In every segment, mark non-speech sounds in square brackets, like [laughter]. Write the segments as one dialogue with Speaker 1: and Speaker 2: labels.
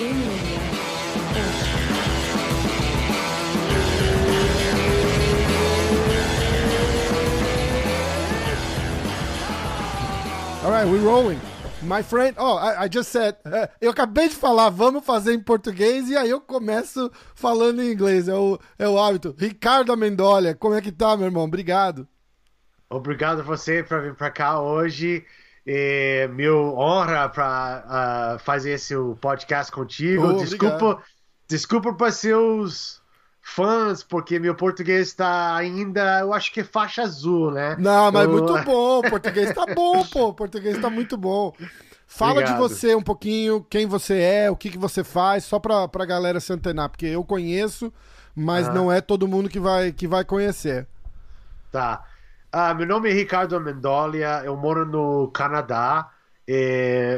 Speaker 1: All right, we're rolling. My friend, oh, I, I just said, uh, eu acabei de falar, vamos fazer em português e aí eu começo falando em inglês. É o, é o hábito. Ricardo Amendolia, como é que tá, meu irmão? Obrigado.
Speaker 2: Obrigado a você por vir para cá hoje. É meu honra para uh, ah, fazer esse podcast contigo. Oh, desculpa, desculpa para seus fãs, porque meu português está ainda, eu acho que é faixa azul, né?
Speaker 1: Não, mas eu... muito [laughs] bom, o português está bom, pô, o português está muito bom. Fala Obrigado. de você um pouquinho, quem você é, o que, que você faz, só para a galera se antenar, porque eu conheço, mas ah. não é todo mundo que vai, que vai conhecer.
Speaker 2: Tá. Ah, meu nome é Ricardo Amendolia, eu moro no Canadá.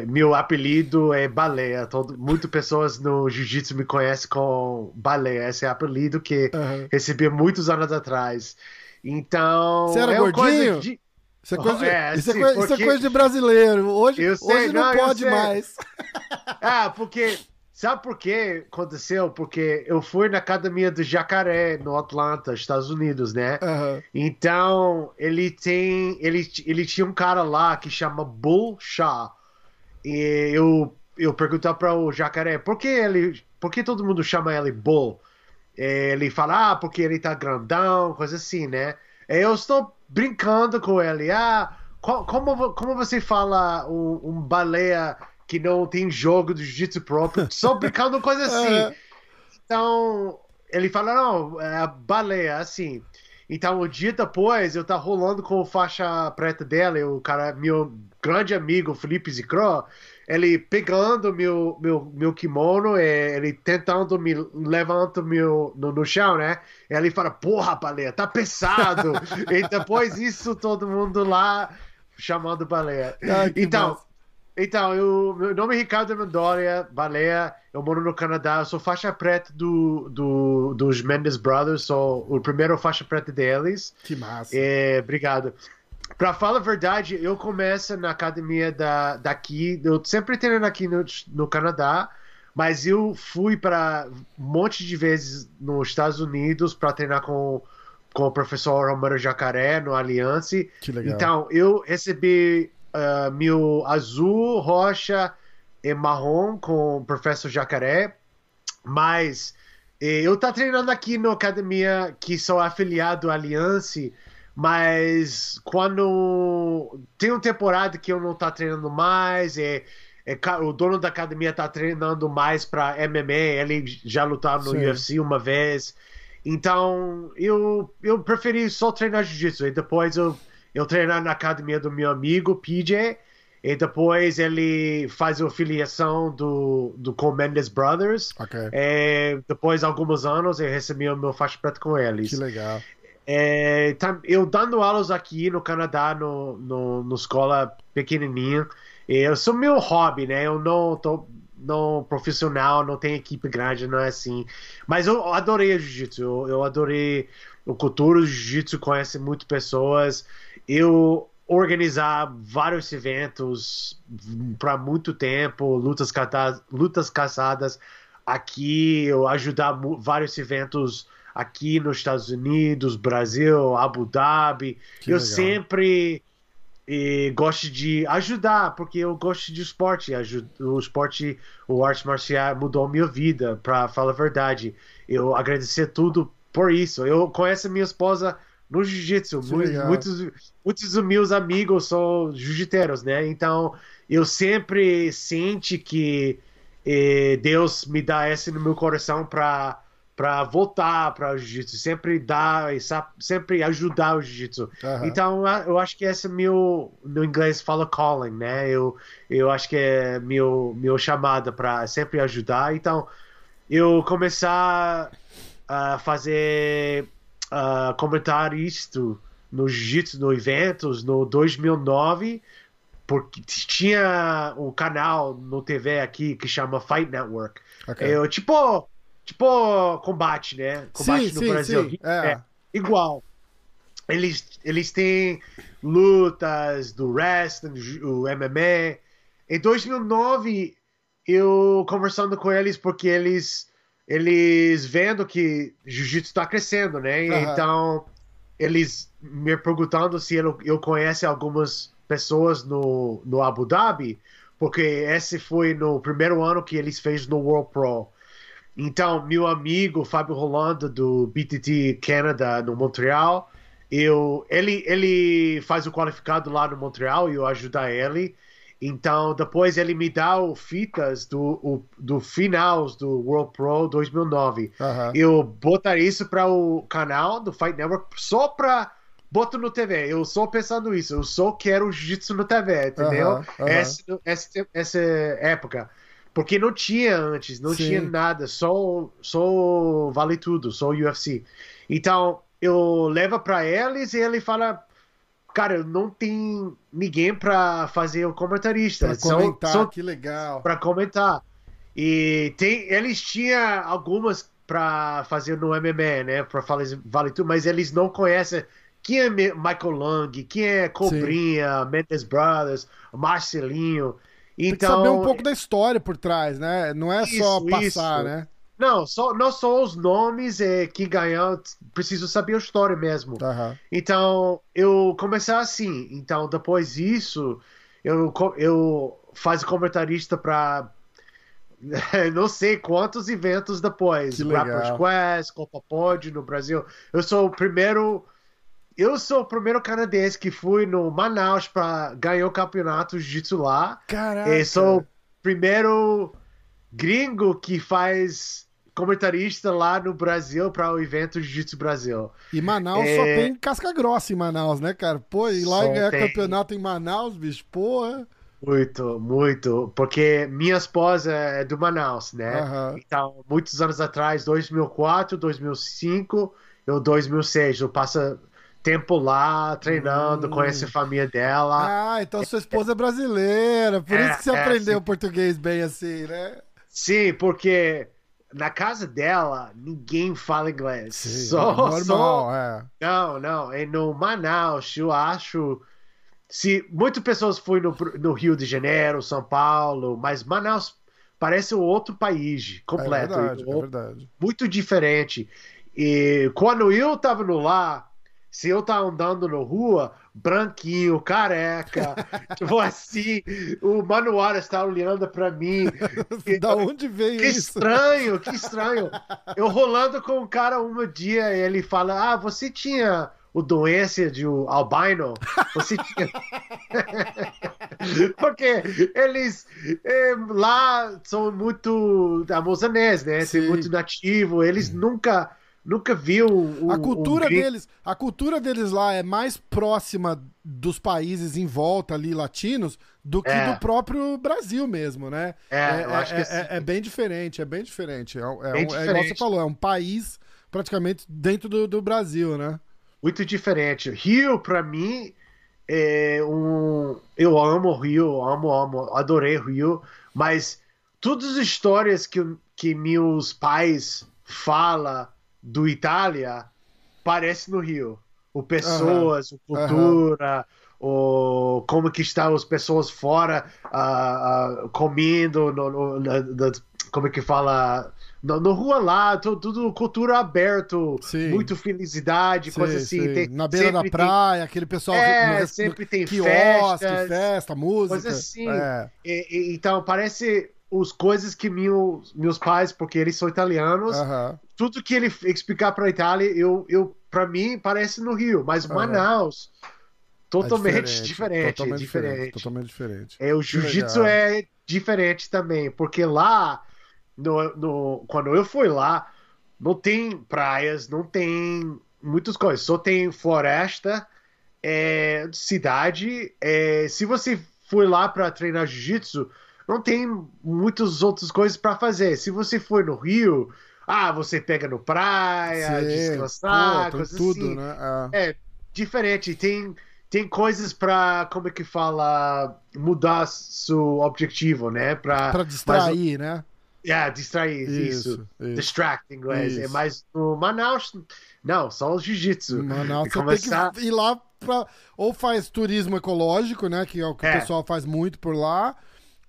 Speaker 2: Meu apelido é Baleia. Todo, muitas pessoas no jiu-jitsu me conhecem com Baleia. Esse é o apelido que uhum. recebi muitos anos atrás. Então.
Speaker 1: Você era é gordinho? De... Isso, é coisa, de, é, isso, é coisa, porque... isso é coisa de brasileiro. Hoje, sei, hoje não, não pode mais. [laughs]
Speaker 2: ah, porque Sabe por que aconteceu? Porque eu fui na academia do Jacaré, no Atlanta, Estados Unidos, né? Uhum. Então, ele tem. Ele, ele tinha um cara lá que chama Bull Shaw. E eu, eu perguntei para o Jacaré, por que ele. Por que todo mundo chama ele Bull? Ele fala, ah, porque ele tá grandão, coisa assim, né? Eu estou brincando com ele. Ah, como, como você fala um, um baleia que não tem jogo de jiu-jitsu próprio, só [laughs] brincando coisa assim. É. Então, ele fala, não, é a baleia, assim. Então, o dia depois, eu tá rolando com faixa preta dela, o cara, meu grande amigo, Felipe Zicro, ele pegando meu, meu, meu kimono, ele tentando me levantar meu, no, no chão, né? Ele fala, porra, baleia, tá pesado. [laughs] e depois isso, todo mundo lá chamando baleia. Ah, então, massa. Então, eu, meu nome é Ricardo Mendolia, Baleia, eu moro no Canadá, eu sou faixa preta do, do, dos Mendes Brothers, sou o primeiro faixa preta deles.
Speaker 1: Que massa.
Speaker 2: É, obrigado. Pra falar a verdade, eu começo na academia da, daqui, eu sempre treinando aqui no, no Canadá, mas eu fui para um monte de vezes nos Estados Unidos para treinar com, com o professor Romero Jacaré no Aliança.
Speaker 1: Que legal.
Speaker 2: Então, eu recebi uh, meu azul, rocha e marrom com o professor Jacaré, mas eh, eu tá treinando aqui na academia que sou afiliado à Aliança, mas quando tem uma temporada que eu não tá treinando mais, é, é o dono da academia tá treinando mais para MMA, ele já lutou no Sim. UFC uma vez. Então, eu, eu preferi só treinar jiu-jitsu e depois eu eu treinar na academia do meu amigo PJ e depois ele faz a filiação do, do com Mendes Brothers.
Speaker 1: Okay.
Speaker 2: E depois de alguns anos eu recebi o meu faixa preta com eles.
Speaker 1: Que legal.
Speaker 2: É, eu dando aulas aqui no Canadá, no, no, no escola pequenininha. Eu sou meu hobby, né? Eu não tô não profissional, não tenho equipe grande, não é assim. Mas eu adorei o jiu-jitsu. Eu, eu adorei o cultura do jiu-jitsu, conhece muitas pessoas eu organizar vários eventos para muito tempo, lutas, lutas caçadas aqui, eu ajudar vários eventos aqui nos Estados Unidos, Brasil, Abu Dhabi. Que eu legal. sempre e, gosto de ajudar, porque eu gosto de esporte. O esporte, o arte marcial mudou minha vida, para falar a verdade. Eu agradecer tudo por isso. Eu conheço minha esposa no jiu-jitsu. Muitos, muitos dos meus amigos são jiu-jiteiros, né? Então eu sempre sente que eh, Deus me dá esse no meu coração para para voltar para o jiu-jitsu, sempre dar, sempre ajudar o jiu-jitsu. Uhum. Então eu acho que esse é meu, no inglês fala calling, né? Eu, eu acho que é meu, meu chamada para sempre ajudar. Então eu começar a fazer uh, comentar isto no Jiu-Jitsu, no eventos, no 2009, porque tinha um canal no TV aqui que chama Fight Network. Okay. É, tipo, tipo combate, né? Combate
Speaker 1: sim,
Speaker 2: no
Speaker 1: sim,
Speaker 2: Brasil.
Speaker 1: Sim. É. é.
Speaker 2: igual. Eles, eles têm lutas do wrestling, o MMA. Em 2009, eu conversando com eles porque eles eles vendo que jiu-jitsu está crescendo, né? Uhum. Então eles me perguntando se eu, eu conheço algumas pessoas no, no Abu Dhabi, porque esse foi no primeiro ano que eles fez no World Pro. Então, meu amigo Fábio Rolando do BTT Canada no Montreal, eu, ele, ele faz o qualificado lá no Montreal e eu ajudo ele. Então, depois ele me dá o fitas do, o, do finais do World Pro 2009. Uhum. Eu botar isso para o canal do Fight Network só para boto no TV. Eu só pensando isso. Eu só quero jiu-jitsu no TV, entendeu? Uhum, uhum. Essa, essa, essa época. Porque não tinha antes, não Sim. tinha nada, só, só vale tudo, só UFC. Então, eu levo para eles e ele fala, cara, não tem ninguém para fazer o comentarista.
Speaker 1: Pra comentar, só, que legal.
Speaker 2: Para comentar. E tem, eles tinham algumas para fazer no MMA, né? Para falar vale tudo, mas eles não conhecem quem é Michael Lang, quem é Cobrinha, Sim. Mendes Brothers, Marcelinho. Então, Tem que
Speaker 1: saber um pouco da história por trás, né? Não é isso, só passar, isso. né?
Speaker 2: Não, só, não só os nomes é, que ganham, preciso saber a história mesmo.
Speaker 1: Uhum.
Speaker 2: Então, eu comecei assim. Então, depois disso, eu, eu faço comentarista para [laughs] não sei quantos eventos depois. Rappers Quest, Copa Pod no Brasil. Eu sou o primeiro eu sou o primeiro canadense que fui no Manaus para ganhar o campeonato de jiu-jitsu lá.
Speaker 1: Caraca!
Speaker 2: E sou o primeiro gringo que faz comentarista lá no Brasil para o evento Jiu-Jitsu Brasil.
Speaker 1: E Manaus é... só tem casca grossa em Manaus, né, cara? Pô, e lá ganhar tem... campeonato em Manaus, bicho, porra.
Speaker 2: Muito, muito. Porque minha esposa é do Manaus, né? Uhum. Então, muitos anos atrás, 2004, 2005, eu 2006, eu passo tempo lá, treinando, hum. conhece a família dela.
Speaker 1: Ah, então sua esposa é brasileira, por é, isso que você é, aprendeu sim. português bem assim, né?
Speaker 2: Sim, porque na casa dela ninguém fala inglês.
Speaker 1: Sim, só, é normal, só...
Speaker 2: é. Não, não, e no Manaus, eu acho se muitas pessoas foram no, no, Rio de Janeiro, São Paulo, mas Manaus parece outro país completo. É
Speaker 1: verdade, é verdade.
Speaker 2: Muito diferente. E quando eu tava no lá, se eu tá andando na rua, branquinho, careca, [laughs] tipo assim, o Manuara está olhando para mim. [laughs]
Speaker 1: da onde veio
Speaker 2: que
Speaker 1: isso?
Speaker 2: Que estranho, que estranho. [laughs] Eu rolando com um cara um dia, ele fala: Ah, você tinha o doença de o albino? Você tinha. Porque eles é, lá são muito amazonenses, né? São muito nativo, eles nunca nunca viu o,
Speaker 1: a cultura deles a cultura deles lá é mais próxima dos países em volta ali latinos do que é. do próprio Brasil mesmo né?
Speaker 2: É, é, eu acho
Speaker 1: é,
Speaker 2: que
Speaker 1: é, é, bem diferente é bem diferente. É, é, bem um, diferente. é igual você falou é um país praticamente dentro do, do Brasil né?
Speaker 2: Muito diferente. Rio para mim é um eu amo Rio amo amo adorei Rio mas todas as histórias que que meus pais fala do Itália parece no Rio. O pessoas, uhum. o cultura, uhum. o como que estão as pessoas fora uh, uh, comendo, no, no, no, como é que fala, no, no rua lá, tudo, tudo cultura aberto, sim. muito felicidade, sim, coisa assim. Tem,
Speaker 1: Na beira da praia, tem, aquele pessoal
Speaker 2: é, no, sempre tem quiosque, festas,
Speaker 1: festa, música.
Speaker 2: Coisa assim. É. E, e, então parece as coisas que meus, meus pais, porque eles são italianos,
Speaker 1: uhum.
Speaker 2: Tudo que ele explicar para a Itália, eu, eu para mim parece no Rio, mas uhum. Manaus totalmente é diferente, diferente,
Speaker 1: totalmente
Speaker 2: diferente.
Speaker 1: diferente. Totalmente diferente.
Speaker 2: É, o jiu-jitsu é diferente também, porque lá no, no, quando eu fui lá, não tem praias, não tem muitas coisas, só tem floresta, é, cidade. É, se você for lá para treinar jiu-jitsu, não tem muitas outras coisas para fazer. Se você for no Rio, ah, você pega no praia, Sim, descansar, pô, coisas tudo, assim. Né? É. é diferente. Tem tem coisas para como é que fala mudar seu objetivo, né? Para
Speaker 1: distrair, mas, né?
Speaker 2: É, distrair, isso. isso. isso. Distract em inglês. É isso. É mais no Manaus, não, só o jiu-jitsu.
Speaker 1: Manaus, você começar... tem que ir lá para ou faz turismo ecológico, né? Que é o que é. o pessoal faz muito por lá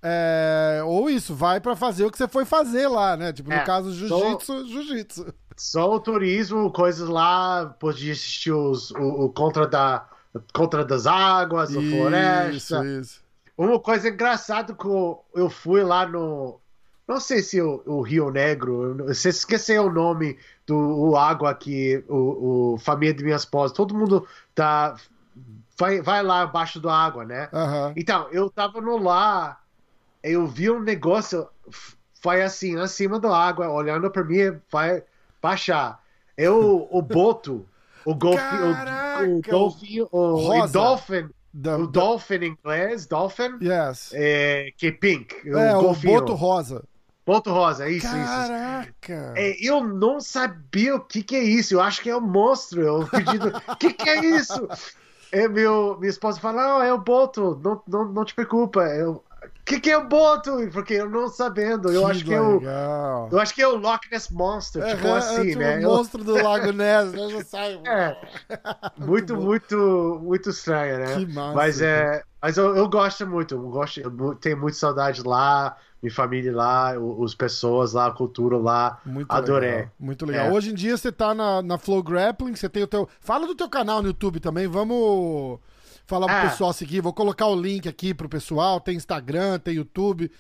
Speaker 1: É, ou isso, vai para fazer o que você foi fazer lá, né? Tipo, no é, caso, jiu-jitsu, jiu-jitsu.
Speaker 2: Só o turismo, coisas lá, podia assistir os, o, o contra, da, contra das águas, isso, floresta. Isso. Uma coisa engraçada que eu, eu fui lá no. Não sei se o, o Rio Negro, você esqueceu o nome do o água que o, o família de minha esposa, todo mundo tá vai, vai lá abaixo da água, né? Uhum. Então, eu tava no lá eu vi um negócio, foi assim, acima da água, olhando para mim, vai baixar. Eu, o boto, o golfinho, o, o golfinho, o, o dolphin, the, o dolphin em inglês, dolphin,
Speaker 1: yes.
Speaker 2: é, que é pink,
Speaker 1: é, o, o boto rosa.
Speaker 2: Boto rosa, isso,
Speaker 1: Caraca.
Speaker 2: isso. É, eu não sabia o que, que é isso. Eu acho que é um monstro. Eu pedindo, o [laughs] que, que é isso? É, meu, minha esposa fala, não, é o boto, não, não, não te preocupa. Eu, que, que é o Boto? Porque eu não sabendo. Eu que acho que eu. Eu acho que é o Loch Ness Monster, é, tipo é, assim, tipo né?
Speaker 1: O monstro do Lago Ness, né? Já [laughs] sai.
Speaker 2: É. muito, muito, muito estranho, né? Que massa. Mas, é, mas eu, eu gosto muito. Eu, gosto, eu tenho muita saudade lá minha família lá, os pessoas lá, a cultura lá. Muito Adorei.
Speaker 1: Legal, muito legal. É. Hoje em dia você tá na, na Flow Grappling, você tem o teu. Fala do teu canal no YouTube também, vamos falar pro é. pessoal seguir. Vou colocar o link aqui pro pessoal. Tem Instagram, tem YouTube.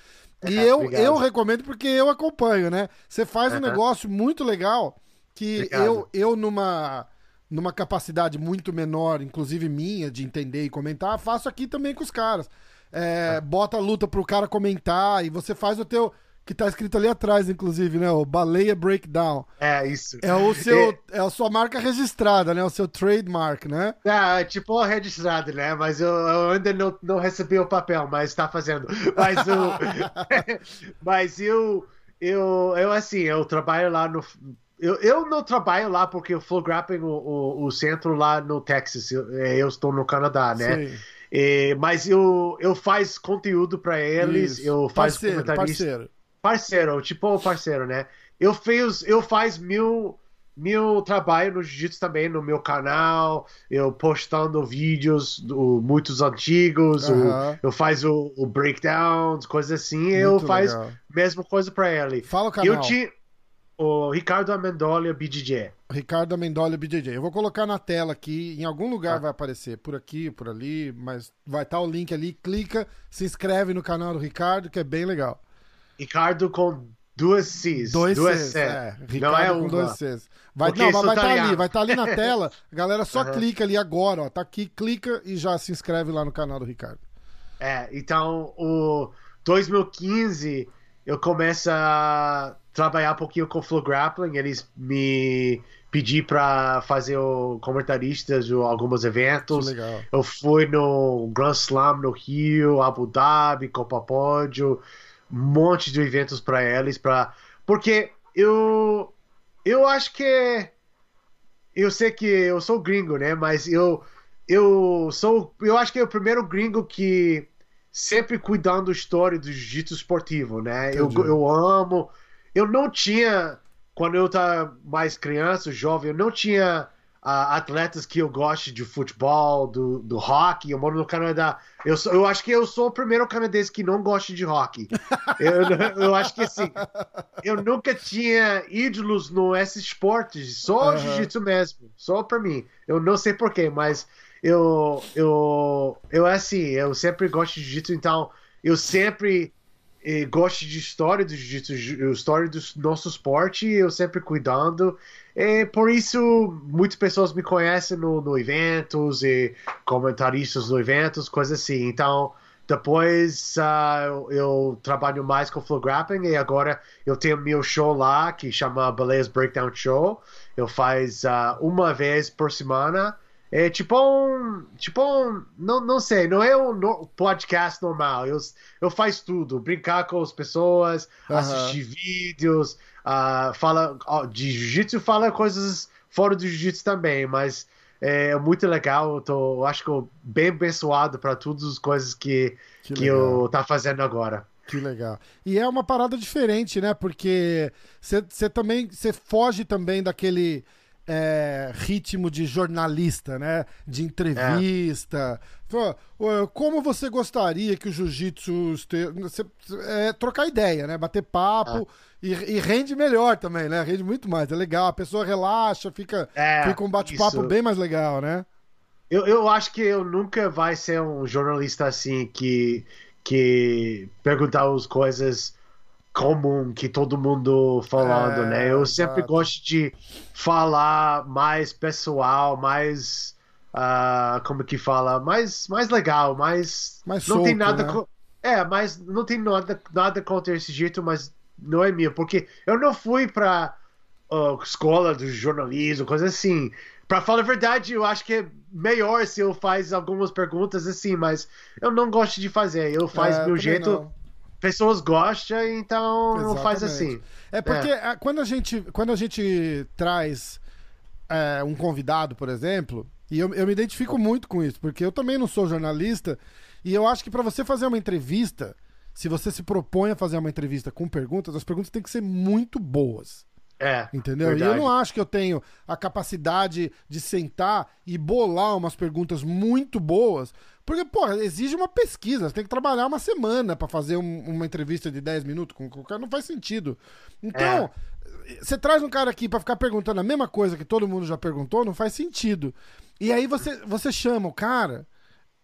Speaker 1: E é, eu, eu recomendo porque eu acompanho, né? Você faz um negócio muito legal que eu, eu numa, numa capacidade muito menor, inclusive minha, de entender e comentar, faço aqui também com os caras. É, bota a luta pro cara comentar e você faz o teu que tá escrito ali atrás, inclusive, né? O Baleia Breakdown.
Speaker 2: É, isso.
Speaker 1: É o seu, é, é a sua marca registrada, né? O seu trademark, né?
Speaker 2: É, tipo registrado, né? Mas eu, eu, ainda não, não recebi o papel, mas tá fazendo. Mas o, [laughs] [laughs] mas eu, eu, eu assim, eu trabalho lá no eu, eu não trabalho lá porque o Flow Grappling, o, o, o, centro lá no Texas, eu, é, eu estou no Canadá, né? Sim. É, mas eu, eu faço conteúdo para eles, Isso. eu faço
Speaker 1: parceiro, comentarista. Parceiro.
Speaker 2: Parceiro, tipo parceiro, né? Eu fiz, eu faz mil, mil trabalho no jiu-jitsu também no meu canal, eu postando vídeos do, muitos antigos, uh -huh. o, eu faz o, o breakdowns, coisas assim, Muito eu faz mesma coisa para ele.
Speaker 1: Fala o canal.
Speaker 2: Eu te, o Ricardo Amendolia BJJ.
Speaker 1: Ricardo Amendolia BJJ. Eu vou colocar na tela aqui, em algum lugar ah. vai aparecer, por aqui, por ali, mas vai estar tá o link ali, clica, se inscreve no canal do Ricardo, que é bem legal.
Speaker 2: Ricardo com duas Cs.
Speaker 1: Dois duas Cs, é. Ricardo não é duas Cs. Vai, não, mas vai estar tá ali, vai estar tá ali na [laughs] tela. A galera só uhum. clica ali agora, ó. Tá aqui, clica e já se inscreve lá no canal do Ricardo.
Speaker 2: É, então o 2015 eu começo a trabalhar um pouquinho com Flow Grappling. Eles me pedi para fazer o comentarista de alguns eventos. Eu fui no Grand Slam no Rio, Abu Dhabi, Copa Pódio um monte de eventos para eles, para porque eu eu acho que eu sei que eu sou gringo, né? Mas eu eu sou eu acho que é o primeiro gringo que sempre cuidando da história do jiu-jitsu esportivo, né? Eu, eu amo. Eu não tinha quando eu estava mais criança, jovem, eu não tinha atletas que eu gosto de futebol, do, do hockey. Eu moro no Canadá. Eu, sou, eu acho que eu sou o primeiro canadense que não gosta de hockey. eu, eu acho que assim, eu nunca tinha ídolos no esses esportes, só uhum. jiu-jitsu mesmo, só para mim. Eu não sei porquê, mas eu, eu, eu assim, eu sempre gosto de jiu-jitsu, então eu sempre gosto de história do jiu-jitsu, história do nosso esporte, eu sempre cuidando. E por isso, muitas pessoas me conhecem no, no eventos e comentaristas no eventos, coisas assim. Então, depois uh, eu trabalho mais com flow grappling e agora eu tenho meu show lá que chama Baleias Breakdown Show. Eu faz uh, uma vez por semana. É tipo um. Tipo um. Não, não sei, não é um no, podcast normal. Eu, eu faço tudo. Brincar com as pessoas, uh -huh. assistir vídeos, uh, fala de jiu-jitsu, fala coisas fora do jiu-jitsu também, mas é muito legal. Eu, tô, eu acho que eu bem abençoado para todas as coisas que, que, que eu tá fazendo agora.
Speaker 1: Que legal. E é uma parada diferente, né? Porque você também você foge também daquele é, ritmo de jornalista, né? De entrevista. É. Como você gostaria que o jiu-jitsu é, trocar ideia, né? Bater papo ah. e, e, rende melhor também, né? Rende muito mais, é legal. A pessoa relaxa, fica, é, fica um bate-papo bem mais legal, né?
Speaker 2: Eu, eu acho que eu nunca vai ser um jornalista assim que, que perguntar as coisas comum que todo mundo falando, é, né? Eu sempre exato. gosto de falar mais pessoal, mais uh, como que fala, mais mais legal, mais,
Speaker 1: mais
Speaker 2: não
Speaker 1: solto,
Speaker 2: tem nada
Speaker 1: né?
Speaker 2: é, mas não tem nada nada contra esse jeito, mas não é meu, porque eu não fui para uh, escola de jornalismo, coisa assim. Para falar a verdade, eu acho que é melhor se eu faz algumas perguntas assim, mas eu não gosto de fazer. Eu faço é, meu jeito. Não pessoas gostam, então Exatamente. faz assim.
Speaker 1: É porque é. quando a gente quando a gente traz é, um convidado, por exemplo, e eu, eu me identifico muito com isso, porque eu também não sou jornalista, e eu acho que para você fazer uma entrevista, se você se propõe a fazer uma entrevista com perguntas, as perguntas têm que ser muito boas.
Speaker 2: É.
Speaker 1: Entendeu? Verdade. E eu não acho que eu tenho a capacidade de sentar e bolar umas perguntas muito boas. Porque, pô, exige uma pesquisa. Você tem que trabalhar uma semana para fazer um, uma entrevista de 10 minutos com o cara. Não faz sentido. Então, é. você traz um cara aqui para ficar perguntando a mesma coisa que todo mundo já perguntou, não faz sentido. E aí você, você chama o cara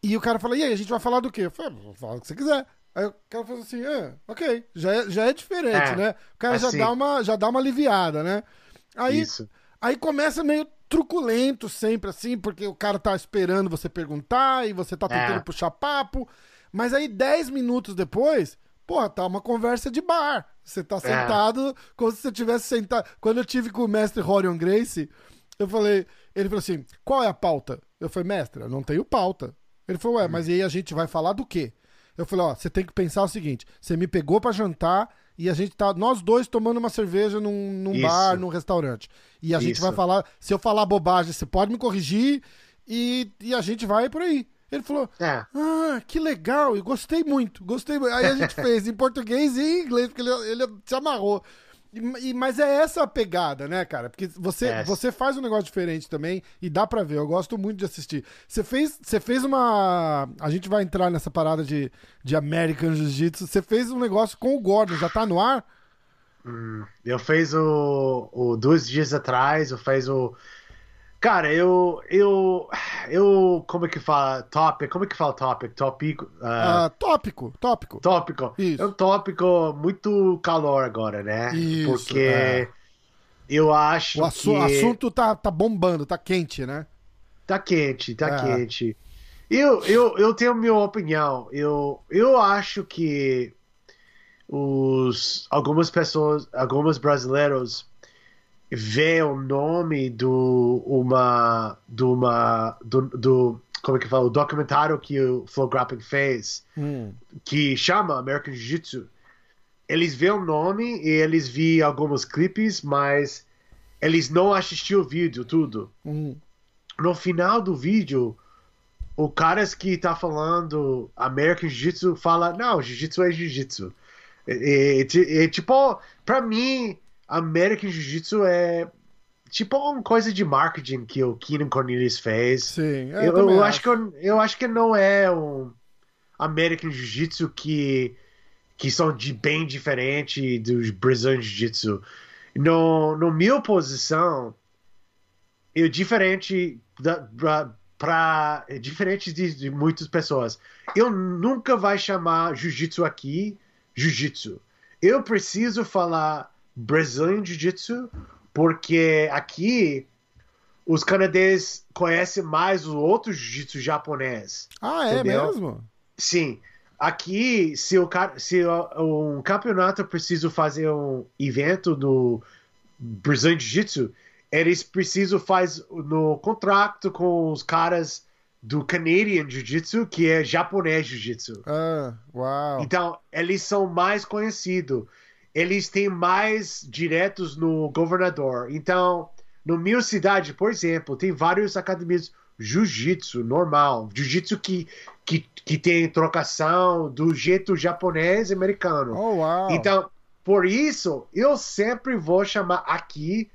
Speaker 1: e o cara fala: e aí, a gente vai falar do quê? Eu falo, fala o que você quiser. Aí o cara fala assim, ah, ok, já é, já é diferente, é, né? O cara assim. já, dá uma, já dá uma aliviada, né? Aí, Isso. aí começa meio truculento sempre, assim, porque o cara tá esperando você perguntar e você tá é. tentando é. puxar papo. Mas aí, 10 minutos depois, porra, tá uma conversa de bar. Você tá é. sentado, é. como se você tivesse sentado. Quando eu tive com o mestre Rorion Grace, eu falei, ele falou assim: qual é a pauta? Eu falei, mestre, eu não tenho pauta. Ele falou, ué, hum. mas aí a gente vai falar do quê? Eu falei, ó, você tem que pensar o seguinte: você me pegou para jantar e a gente tá, nós dois tomando uma cerveja num, num bar, num restaurante. E a Isso. gente vai falar, se eu falar bobagem, você pode me corrigir e, e a gente vai por aí. Ele falou: é. Ah, que legal, e gostei muito, gostei muito. Aí a gente [laughs] fez em português e em inglês, porque ele, ele se amarrou. E, mas é essa a pegada, né, cara? Porque você, é. você faz um negócio diferente também e dá pra ver. Eu gosto muito de assistir. Você fez, você fez uma. A gente vai entrar nessa parada de, de American Jiu-Jitsu. Você fez um negócio com o Gordon, já tá no ar?
Speaker 2: Hum, eu fiz o, o. Dois dias atrás, eu fiz o Cara, eu. Eu. Eu. Como é que fala? Topic. Como é que fala topic? Tópico.
Speaker 1: Uh, uh, tópico. Tópico.
Speaker 2: Tópico. Isso. É um tópico muito calor agora, né?
Speaker 1: Isso,
Speaker 2: Porque. É. Eu acho
Speaker 1: o assu
Speaker 2: que...
Speaker 1: assunto tá, tá bombando, tá quente, né?
Speaker 2: Tá quente, tá é. quente. Eu, eu, eu tenho minha opinião. Eu, eu acho que os algumas pessoas, alguns brasileiros vê o nome do uma do uma do, do como é que fala o documentário que o Flow Grappling fez hum. que chama American Jiu-Jitsu eles vê o nome e eles vi alguns clipes mas eles não assistiram o vídeo tudo hum. no final do vídeo o cara que tá falando American Jiu-Jitsu fala não Jiu-Jitsu é Jiu-Jitsu e, e, e, tipo para mim American Jiu-Jitsu é tipo uma coisa de marketing que o Keenan Cornelius fez.
Speaker 1: Sim,
Speaker 2: é, eu, eu, eu acho. que eu, eu, acho que não é um American Jiu-Jitsu que que são de bem diferente dos Brazilian Jiu-Jitsu. No, no minha posição, eu diferente para diferente de, de muitas pessoas. Eu nunca vai chamar Jiu-Jitsu aqui Jiu-Jitsu. Eu preciso falar Brazilian Jiu-Jitsu, porque aqui os canadenses conhecem mais o outro jiu-jitsu japonês.
Speaker 1: Ah, é entendeu? mesmo?
Speaker 2: Sim. Aqui, se, o, se um campeonato precisa fazer um evento no Brazilian Jiu-Jitsu, eles precisam fazer no contrato com os caras do Canadian Jiu-Jitsu, que é japonês Jiu-Jitsu.
Speaker 1: Ah, uau.
Speaker 2: Então, eles são mais conhecidos eles têm mais diretos no governador. Então, no minha cidade, por exemplo, tem várias academias jiu-jitsu normal, jiu-jitsu que, que, que tem trocação do jeito japonês e americano.
Speaker 1: Oh, wow.
Speaker 2: Então, por isso, eu sempre vou chamar aqui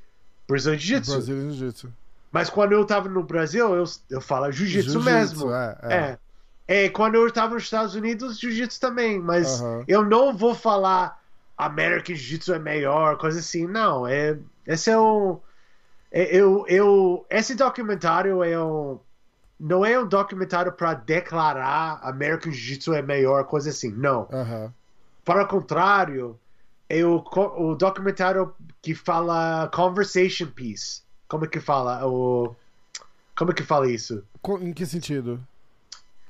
Speaker 2: Brazilian Jiu-Jitsu.
Speaker 1: Brazilian Jiu-Jitsu.
Speaker 2: Mas quando eu tava no Brasil, eu, eu falo Jiu-Jitsu mesmo.
Speaker 1: É, é.
Speaker 2: é. É, quando eu tava nos Estados Unidos, Jiu-Jitsu também. Mas
Speaker 1: Aham.
Speaker 2: eu não vou falar American Jiu-Jitsu é melhor, coisa assim. Não, é, esse é um. é- eu, eu, esse documentário é um. Não é um documentário para declarar American Jiu-Jitsu é melhor, coisa assim. Não.
Speaker 1: Aham.
Speaker 2: Para o contrário, é o, o documentário que fala conversation piece. Como é que fala? O, como é que fala isso?
Speaker 1: Em que sentido?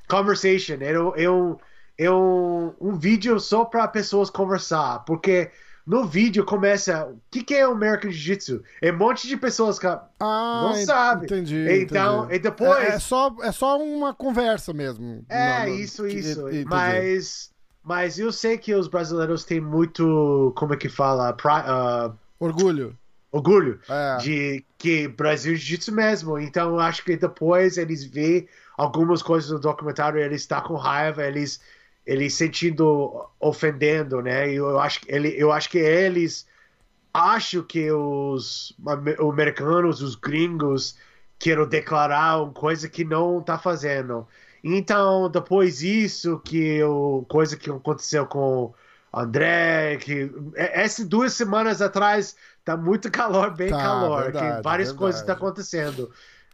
Speaker 2: Conversation. É, um- é, um, é vídeo só para pessoas conversar. Porque no vídeo começa. O que, que é o American Jiu-Jitsu? É um monte de pessoas que.
Speaker 1: Ah,
Speaker 2: Não sabe.
Speaker 1: Entendi.
Speaker 2: Então,
Speaker 1: entendi.
Speaker 2: e depois-
Speaker 1: É, é só, é só uma conversa mesmo.
Speaker 2: É,
Speaker 1: Não,
Speaker 2: isso, isso.
Speaker 1: entendi.
Speaker 2: Mas. Mas eu sei que os brasileiros têm muito. Como é que fala? Ah,
Speaker 1: Orgulho.
Speaker 2: orgulho.
Speaker 1: É.
Speaker 2: de que Brasil Jiu-Jitsu mesmo. Então eu acho que depois eles vê algumas coisas no documentário, eles estão com raiva, eles eles sentindo ofendendo, né? E eu acho que ele, eu acho que eles acham que os ame- americanos, os gringos querem declarar uma coisa que não tá fazendo. Então, depois isso que o coisa que aconteceu com André, que é- essas duas semanas atrás tá muito calor, bem
Speaker 1: Tá,
Speaker 2: calor,
Speaker 1: verdade,
Speaker 2: que várias
Speaker 1: verdade.
Speaker 2: coisas estão acontecendo.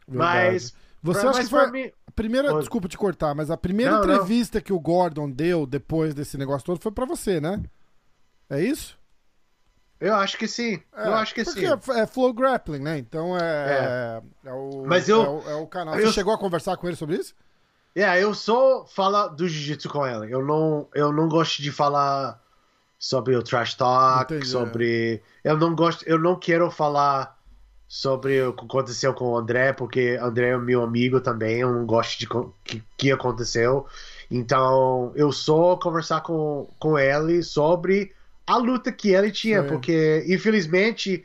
Speaker 1: Verdade.
Speaker 2: Mas
Speaker 1: Você
Speaker 2: pra-
Speaker 1: acha que foi
Speaker 2: mim,
Speaker 1: a primeira, desculpa te cortar, mas a primeira
Speaker 2: Não, não.
Speaker 1: entrevista que o Gordon deu depois desse negócio todo foi pra você, né? É isso?
Speaker 2: eu acho que sim. eu acho que
Speaker 1: porque
Speaker 2: sim.
Speaker 1: é, é Flow Grappling, né? Então é, é. o,
Speaker 2: Mas eu-
Speaker 1: é, o, é o canal.
Speaker 2: eu-
Speaker 1: Você chegou a conversar com ele sobre isso?
Speaker 2: É, eu só falo do jiu-jitsu com ele. Eu não, eu não gosto de falar sobre o trash talk,
Speaker 1: Entendi.
Speaker 2: sobre. Eu não gosto, eu não quero falar sobre o que aconteceu com o André, porque André é meu amigo também. Eu não gosto de que, que aconteceu. Então, eu só conversar com, com ele sobre a luta que ele tinha,
Speaker 1: Sim.
Speaker 2: porque infelizmente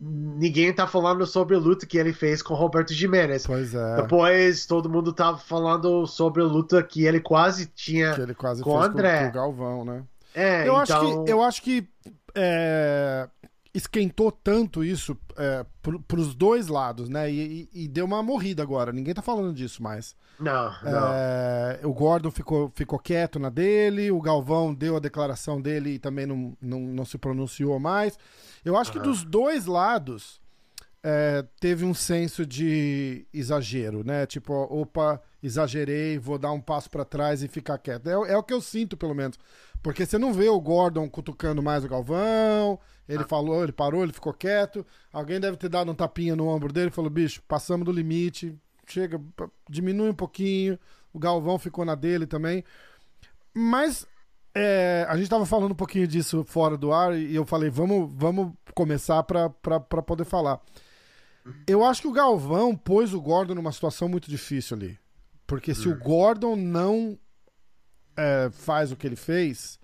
Speaker 2: ninguém tá falando sobre a luta que ele fez com Roberto Jimenez.
Speaker 1: Pois é.
Speaker 2: Depois todo mundo tava falando sobre a luta que ele quase tinha.
Speaker 1: Que ele quase
Speaker 2: com o
Speaker 1: fez
Speaker 2: André.
Speaker 1: com, com o Galvão, né?
Speaker 2: É,
Speaker 1: eu,
Speaker 2: então.
Speaker 1: acho que, eu acho que é, esquentou tanto isso é, pro, pros dois lados, né? E, e- e deu uma morrida agora. Ninguém tá falando disso mais.
Speaker 2: Não, não.
Speaker 1: É, o Gordon ficou, ficou quieto na dele, o Galvão deu a declaração dele e também não, não, não se pronunciou mais. Eu acho que dos dois lados é, teve um senso de exagero, né? Tipo, opa, exagerei, vou dar um passo pra trás e ficar quieto. É, é o que eu sinto, pelo menos. Porque você não vê o Gordon cutucando mais o Galvão, ele falou, ele parou, ele ficou quieto. Alguém deve ter dado um tapinha no ombro dele e falou: bicho, passamos do limite, chega, diminui um pouquinho. O Galvão ficou na dele também. Mas é, a gente tava falando um pouquinho disso fora do ar e eu falei, vamos, vamos começar pra poder falar. Eu acho que o Galvão pôs o Gordon numa situação muito difícil ali. Porque se o Gordon não é, faz o que ele fez,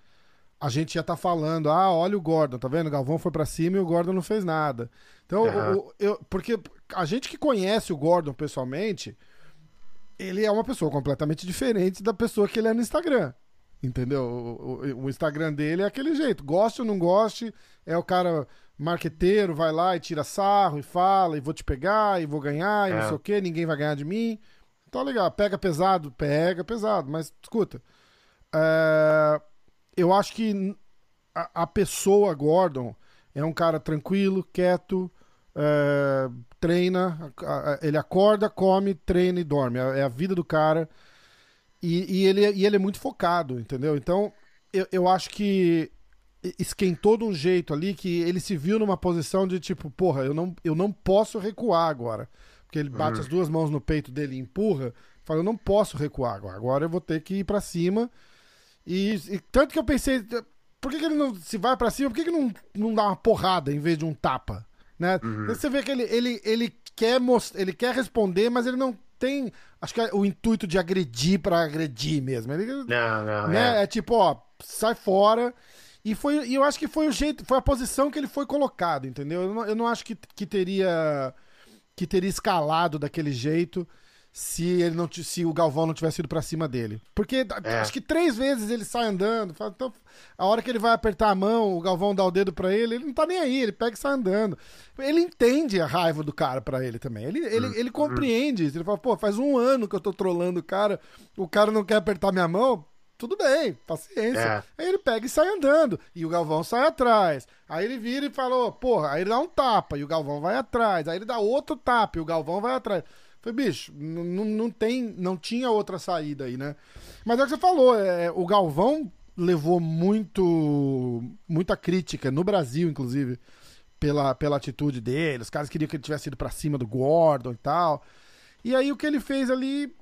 Speaker 1: a gente já tá falando, ah, olha o Gordon, tá vendo? O Galvão foi pra cima e o Gordon não fez nada. Então,
Speaker 2: Aham.
Speaker 1: o- eu, porque a gente que conhece o Gordon pessoalmente, ele é uma pessoa completamente diferente da pessoa que ele é no Instagram. Entendeu? O, o- o Instagram dele é aquele jeito. Goste ou não goste, é o cara marqueteiro, vai lá e tira sarro e fala, e vou te pegar, e vou ganhar, e não
Speaker 2: É.
Speaker 1: sei o que, ninguém vai ganhar de mim. Então, legal, pega pesado, pega pesado, mas escuta. é, eu acho que a, a pessoa Gordon é um cara tranquilo, quieto, é, treina, ele acorda, come, treina e dorme. É é a vida do cara. E, e ele, e ele é muito focado, entendeu? Então, eu, eu acho que esquentou de um jeito ali que ele se viu numa posição de tipo, porra, eu não, eu não posso recuar agora. Porque ele bate as duas mãos no peito dele e empurra. Fala, eu não posso recuar agora. Agora eu vou ter que ir pra cima. E, e tanto que eu pensei, por que, que ele não se vai pra cima? Por que, que não, não dá uma porrada em vez de um tapa? Né? Você vê que ele, ele, ele, quer most... ele quer responder, mas ele não tem, acho que é o intuito de agredir pra agredir mesmo. Ele,
Speaker 2: Não, não,
Speaker 1: né?
Speaker 2: é.
Speaker 1: É tipo, ó, sai fora. E foi, e eu acho que foi o jeito, foi a posição que ele foi colocado, entendeu? Eu não, eu não acho que, que teria que teria escalado daquele jeito se ele não se o Galvão não tivesse ido para cima dele. Porque é. acho que três vezes ele sai andando. Então, a hora que ele vai apertar a mão, o Galvão dá o dedo para ele, ele não tá nem aí, ele pega e sai andando. Ele entende a raiva do cara para ele também. Ele, ele, hum, ele compreende isso. Ele fala, pô, faz um ano que eu tô trolando o cara, o cara não quer apertar minha mão. Tudo bem, paciência. É. Aí ele pega e sai andando. E o Galvão sai atrás. Aí ele vira e falou, porra, aí ele dá um tapa e o Galvão vai atrás. Aí ele dá outro tapa e o Galvão vai atrás. Foi, bicho, não tem, não tinha outra saída aí, né? Mas é o que você falou, é, o Galvão levou muito, muita crítica, no Brasil, inclusive, pela, pela atitude dele. Os caras queriam que ele tivesse ido pra cima do Gordon e tal. E aí o que ele fez ali,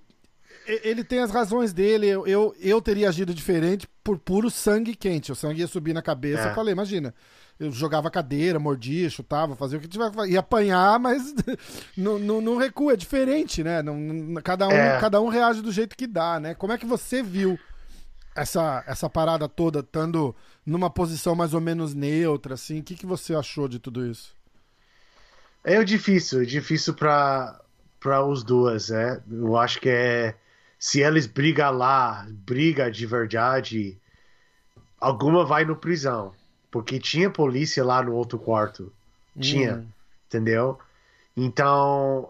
Speaker 1: ele tem as razões dele. Eu, eu, eu teria agido diferente por puro sangue quente. O sangue ia subir na cabeça. É. Eu falei, imagina eu jogava cadeira, mordia, chutava, fazia o que tiver. Ia apanhar, mas [laughs] não, não, não recua, é diferente, né? Não, não, cada, um, é. cada um reage do jeito que dá, né? Como é que você viu essa, essa parada toda, estando numa posição mais ou menos neutra, assim? O que, que você achou de tudo isso?
Speaker 2: É difícil, é difícil para para os duas, né? Eu acho que é se eles brigam lá, briga de verdade, alguma vai no prisão. Porque tinha polícia lá no outro quarto. Tinha. Hum. Entendeu? Então,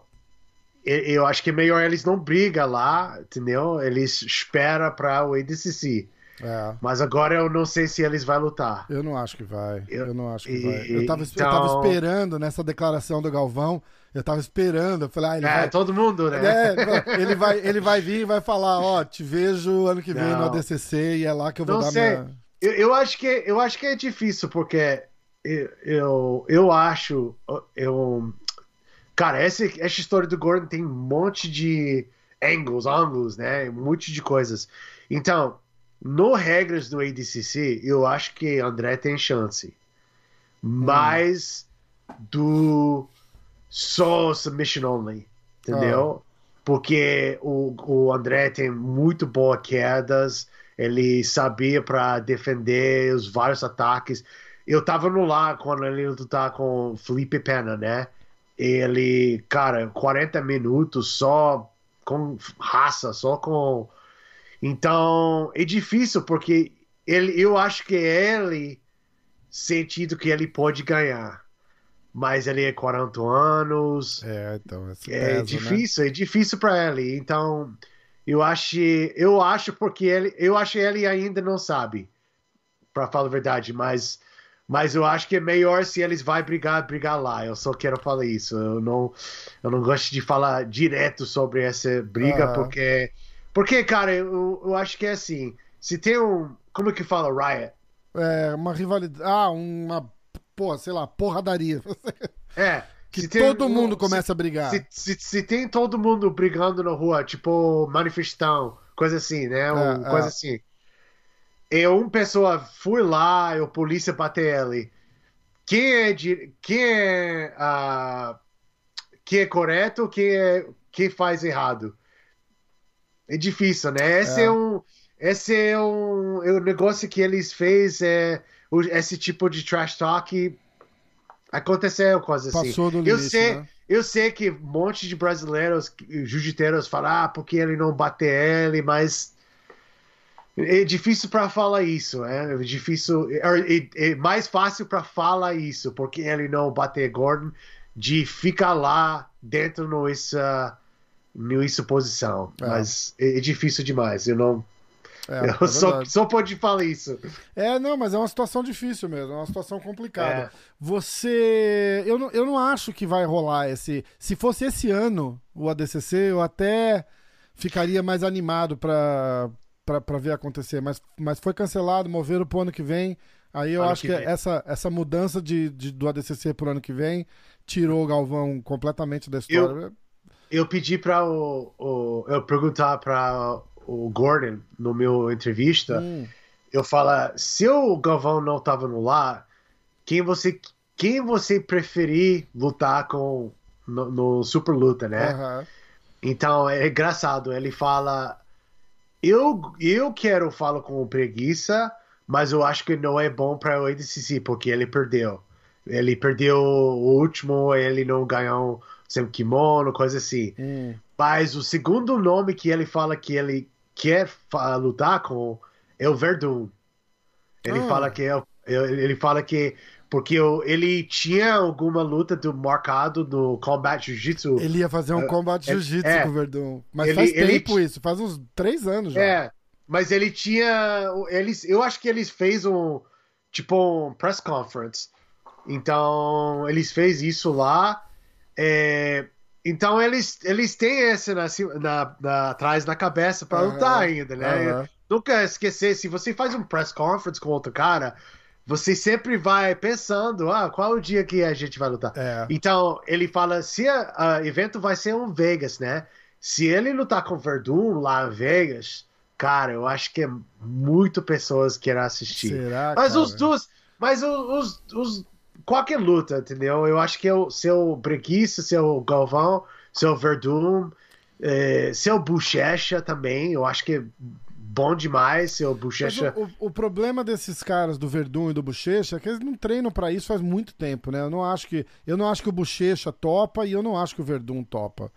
Speaker 2: eu acho que é melhor eles não brigam lá, entendeu? Eles esperam para o ADCC. É. Mas agora eu não sei se eles vão lutar.
Speaker 1: Eu não acho que vai. Eu, eu não acho que e, vai. Eu tava, então... eu tava então- esperando nessa declaração do Galvão. Eu tava esperando. Eu falei, ah, ele
Speaker 2: é,
Speaker 1: vai...
Speaker 2: todo mundo, né?
Speaker 1: É, ele, vai, ele vai vir e vai falar: Ó, te vejo ano que vem não. no ADCC e é lá que eu vou não dar sei. minha.
Speaker 2: Eu, eu, acho que, eu acho que é difícil, porque eu, eu, eu acho. Eu, cara, essa, essa história do Gordon tem um monte de angles, ângulos, né? Um monte de coisas. Então, no regras do ADCC, eu acho que André tem chance. Mas hum. do só submission only, entendeu? Ah. Porque o, o André tem muito boas quedas ele sabia para defender os vários ataques. Eu tava no lá quando ele lutar com Felipe Pena, né? Ele, cara, 40 minutos só com raça, só com. Então, é difícil porque ele, eu acho que ele sentido que ele pode ganhar. Mas ele é 40 anos.
Speaker 1: É, então.
Speaker 2: É né? difícil, né? é difícil para ele. Então, eu acho, eu acho porque ele, eu acho que ele ainda não sabe, para falar a verdade, mas mas eu acho que é melhor se eles vai brigar, brigar lá. Eu só quero falar isso. Eu não, eu não gosto de falar direto sobre essa briga, porque, porque, cara, eu, eu acho que é assim. Se tem um, como é que fala riot?
Speaker 1: É, uma rivalidade, ah, uma, pô, sei lá, porradaria. [laughs]
Speaker 2: É,
Speaker 1: que se todo tem, mundo começa se, a brigar.
Speaker 2: Se, se, se, tem todo mundo brigando na rua, tipo manifestão, coisa assim, né? Um, é, coisa é. assim. Eu, uma pessoa fui lá, eu polícia bateu ele. Quem é, quem é, uh, quem é correto, quem, é, quem faz errado? É difícil, né? Esse é, é um, esse é um, é um negócio que eles fez, é, esse tipo de trash talk Aconteceu coisa assim.
Speaker 1: Passou do
Speaker 2: limite, eu sei, né? eu sei que um monte de brasileiros, jiu-jiteiros falam, ah, porque ele não bate ele, mas é difícil para falar isso, é, é difícil, é, é, é mais fácil para falar isso, porque ele não bate Gordon, de ficar lá dentro nessa, nessa posição, é. mas é, é difícil demais, eu não é, eu é só, só pode falar isso.
Speaker 1: É, não, mas é uma situação difícil mesmo, é uma situação complicada. É. Você. Eu não, eu não acho que vai rolar esse. Se fosse esse ano o ADCC, eu até ficaria mais animado para para ver acontecer, mas, mas foi cancelado, moveram pro ano que vem. Aí eu ano acho que, que essa, essa mudança de, de, do ADCC pro ano que vem tirou o Galvão completamente da história.
Speaker 2: Eu, eu pedi para o, o, eu perguntar para o Gordon no meu entrevista, hum. eu falo, se o Galvão não tava no lá, quem você quem você preferir lutar com no, no Super Luta, né? Uhum. Então é engraçado, ele fala eu eu quero falar com o preguiça, mas eu acho que não é bom para o ADCC porque ele perdeu. Ele perdeu o último, ele não ganhou sem kimono, coisa assim. Hum. Mas o segundo nome que ele fala que ele quer lutar com é o Verdun. Ele ah. fala que é, ele fala que porque ele tinha alguma luta do marcado no Combat Jiu-Jitsu.
Speaker 1: Ele ia fazer um é, Combat Jiu-Jitsu é, com o Verdun. Mas ele, faz tempo ele, isso, faz uns três anos já.
Speaker 2: É, mas ele tinha. Eles, eu acho que eles fez um. Tipo um press conference. Então, eles fez isso lá. É, então, eles, eles têm esse na, na, na atrás na cabeça para uhum. lutar ainda, né? Uhum. Nunca esquecer, se você faz um press conference com outro cara, você sempre vai pensando, ah, qual o dia que a gente vai lutar? É. Então, ele fala, se o evento vai ser um Vegas, né? Se ele lutar com Verdun lá em Vegas, cara, eu acho que é muito pessoas querem assistir. Será, mas cara? os dois, mas os, os, qualquer luta, entendeu? Eu acho que é o seu Breguiça, seu Galvão, seu Verdun, é, seu Buchecha também, eu acho que é bom demais, seu Bochecha.
Speaker 1: O, o, problema desses caras do Verdun e do Bochecha é que eles não treinam para isso faz muito tempo, né? Eu não acho que eu não acho que o Bochecha topa e eu não acho que o Verdun topa.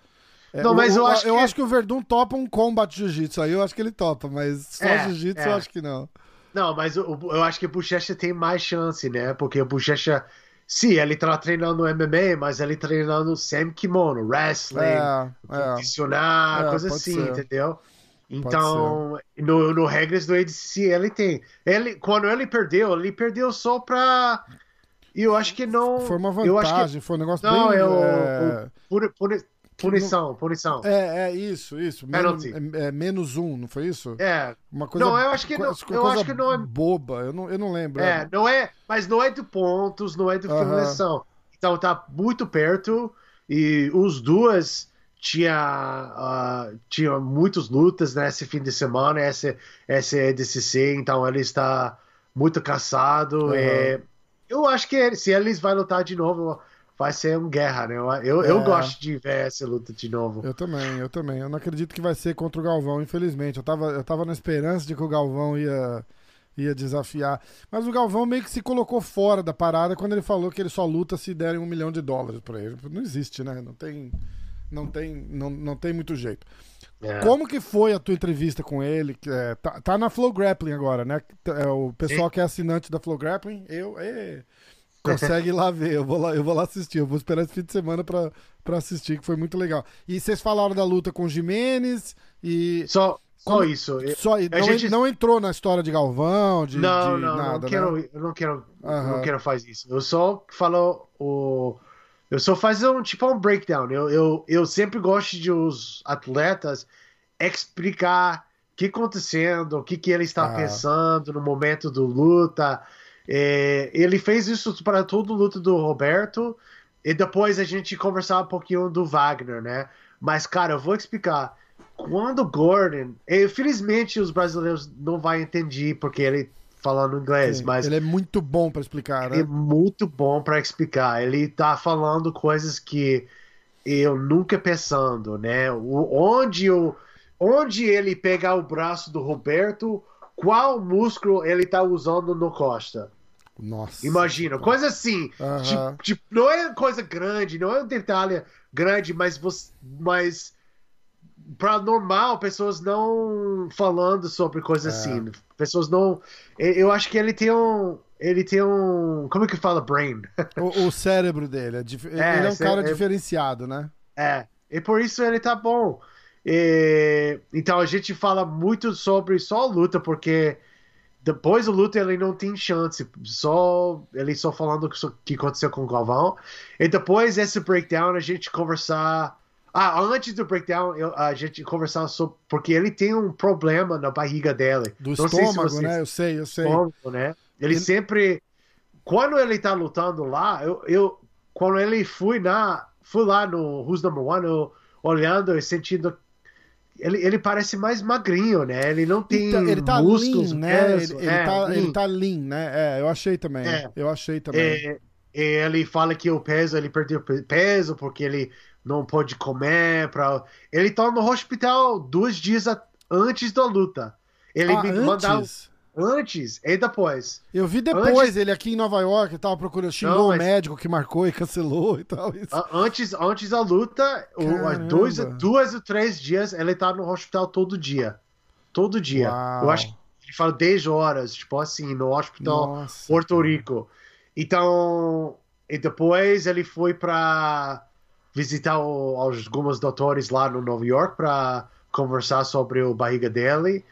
Speaker 1: É, não, mas o, eu, acho, eu que... acho que o Verdun topa um combate jiu-jitsu aí, eu acho que ele topa, mas só é, jiu-jitsu é. eu acho que não.
Speaker 2: Não, mas eu, eu acho que o Bochecha tem mais chance, né? Porque o Bochecha Sim, ele tá treinando MMA, mas ele treinando sem kimono, wrestling, é, é. condicionar, é, coisa assim, ser. entendeu? Então, no, no regras do ADC, ele tem. Ele, quando ele perdeu, ele perdeu só pra. E eu acho que não.
Speaker 1: Foi uma vantagem, que, foi um negócio
Speaker 2: não,
Speaker 1: bem.
Speaker 2: É o, é... o punição, punição.
Speaker 1: É, é isso, isso. Menos, é, é, menos um, não foi isso?
Speaker 2: É.
Speaker 1: Uma coisa.
Speaker 2: Não, eu acho que não. Eu acho que não é
Speaker 1: boba. Eu não, eu não lembro.
Speaker 2: É, não é. Mas não é de pontos, não é de finalização. Uh -huh. Então tá muito perto e os duas tinha, uh, tinha muitas lutas nesse fim de semana, esse, esse EDCC, então ele está muito cansado. Uhum. É, eu acho que se eles vão lutar de novo, vai ser uma guerra, né? Eu, eu é. gosto de ver essa luta de novo.
Speaker 1: Eu também, eu também. Eu não acredito que vai ser contra o Galvão, infelizmente. Eu tava, eu tava na esperança de que o Galvão ia, ia desafiar. Mas o Galvão meio que se colocou fora da parada quando ele falou que ele só luta se derem um milhão de dólares pra ele. Não existe, né? Não tem não tem, não, não tem muito jeito. É. Como que foi a tua entrevista com ele? É, tá, tá na Flow Grappling agora, né? É, o pessoal Sim. que é assinante da Flow Grappling, eu, é, consegue lá ver. Eu vou lá, eu vou lá assistir. Eu vou esperar esse fim de semana pra, pra assistir, que foi muito legal. E vocês falaram da luta com o Jimenez e.
Speaker 2: Só, só isso.
Speaker 1: Só, não, gente... não entrou na história de Galvão, de,
Speaker 2: não,
Speaker 1: de
Speaker 2: não,
Speaker 1: nada,
Speaker 2: não quero,
Speaker 1: né?
Speaker 2: Eu não quero, uhum. não quero fazer isso. Eu só falo o eu só fazer um tipo um breakdown. Eu, eu, eu sempre gosto de os atletas explicar o que acontecendo, o que, que ele está ah. pensando no momento do luta. É, ele fez isso para todo o luta do Roberto e depois a gente conversar um pouquinho do Wagner, né? Mas, cara, eu vou explicar. Quando Gordon, infelizmente os brasileiros não vão entender porque ele falando inglês, Sim, mas
Speaker 1: ele é muito bom para explicar, né?
Speaker 2: É muito bom para explicar. Ele tá falando coisas que eu nunca pensando, né? O, onde eu, onde ele pegar o braço do Roberto, qual músculo ele tá usando no Costa?
Speaker 1: Nossa.
Speaker 2: Imagina, coisa assim. Tipo, tipo, não é coisa grande, não é um detalhe grande, mas você, mas para normal, pessoas não falando sobre coisas é. assim. Pessoas não. Eu acho que ele tem um. Ele tem um. Como é que fala brain? [laughs]
Speaker 1: O, o cérebro dele. É dif... é, ele é um cara é, diferenciado, né?
Speaker 2: É. E por isso ele tá bom. E, então a gente fala muito sobre só luta, porque depois do luta ele não tem chance. Só ele só falando o que aconteceu com o Galvão. E depois esse breakdown a gente conversar ah, antes do breakdown, eu, a gente conversava sobre. Porque ele tem um problema na barriga dele.
Speaker 1: Do Não estômago, se né? Eu sei, eu sei.
Speaker 2: Estômago, né? Ele, ele, sempre. Quando ele tá lutando lá, eu, eu. Quando ele foi na. Fui lá no Who's Number One, eu, olhando e sentindo. Ele, ele parece mais magrinho, né? Ele não tem então, ele tá músculos,
Speaker 1: lean, né? Ele, ele, é, tá, lean. ele tá lean, né? É, eu achei também. É. Eu achei também. É,
Speaker 2: ele fala que o peso, ele perdeu peso porque ele não pode comer. Pra... Ele tá no hospital dois dias antes da luta. Ele
Speaker 1: ah,
Speaker 2: me mandava. Antes e depois.
Speaker 1: Eu vi depois antes... ele aqui em Nova York, tava procurando, xingou Não, mas... o médico que marcou e cancelou e tal. Isso.
Speaker 2: Antes, antes da luta, dois, duas ou três dias, ele tá no hospital todo dia. Todo dia. Uau. Eu acho que ele fala 10 horas, tipo assim, no hospital Nossa, Porto cara. Rico. Então, e depois ele foi para visitar o, alguns doutores lá no Nova York para conversar sobre o barriga dele.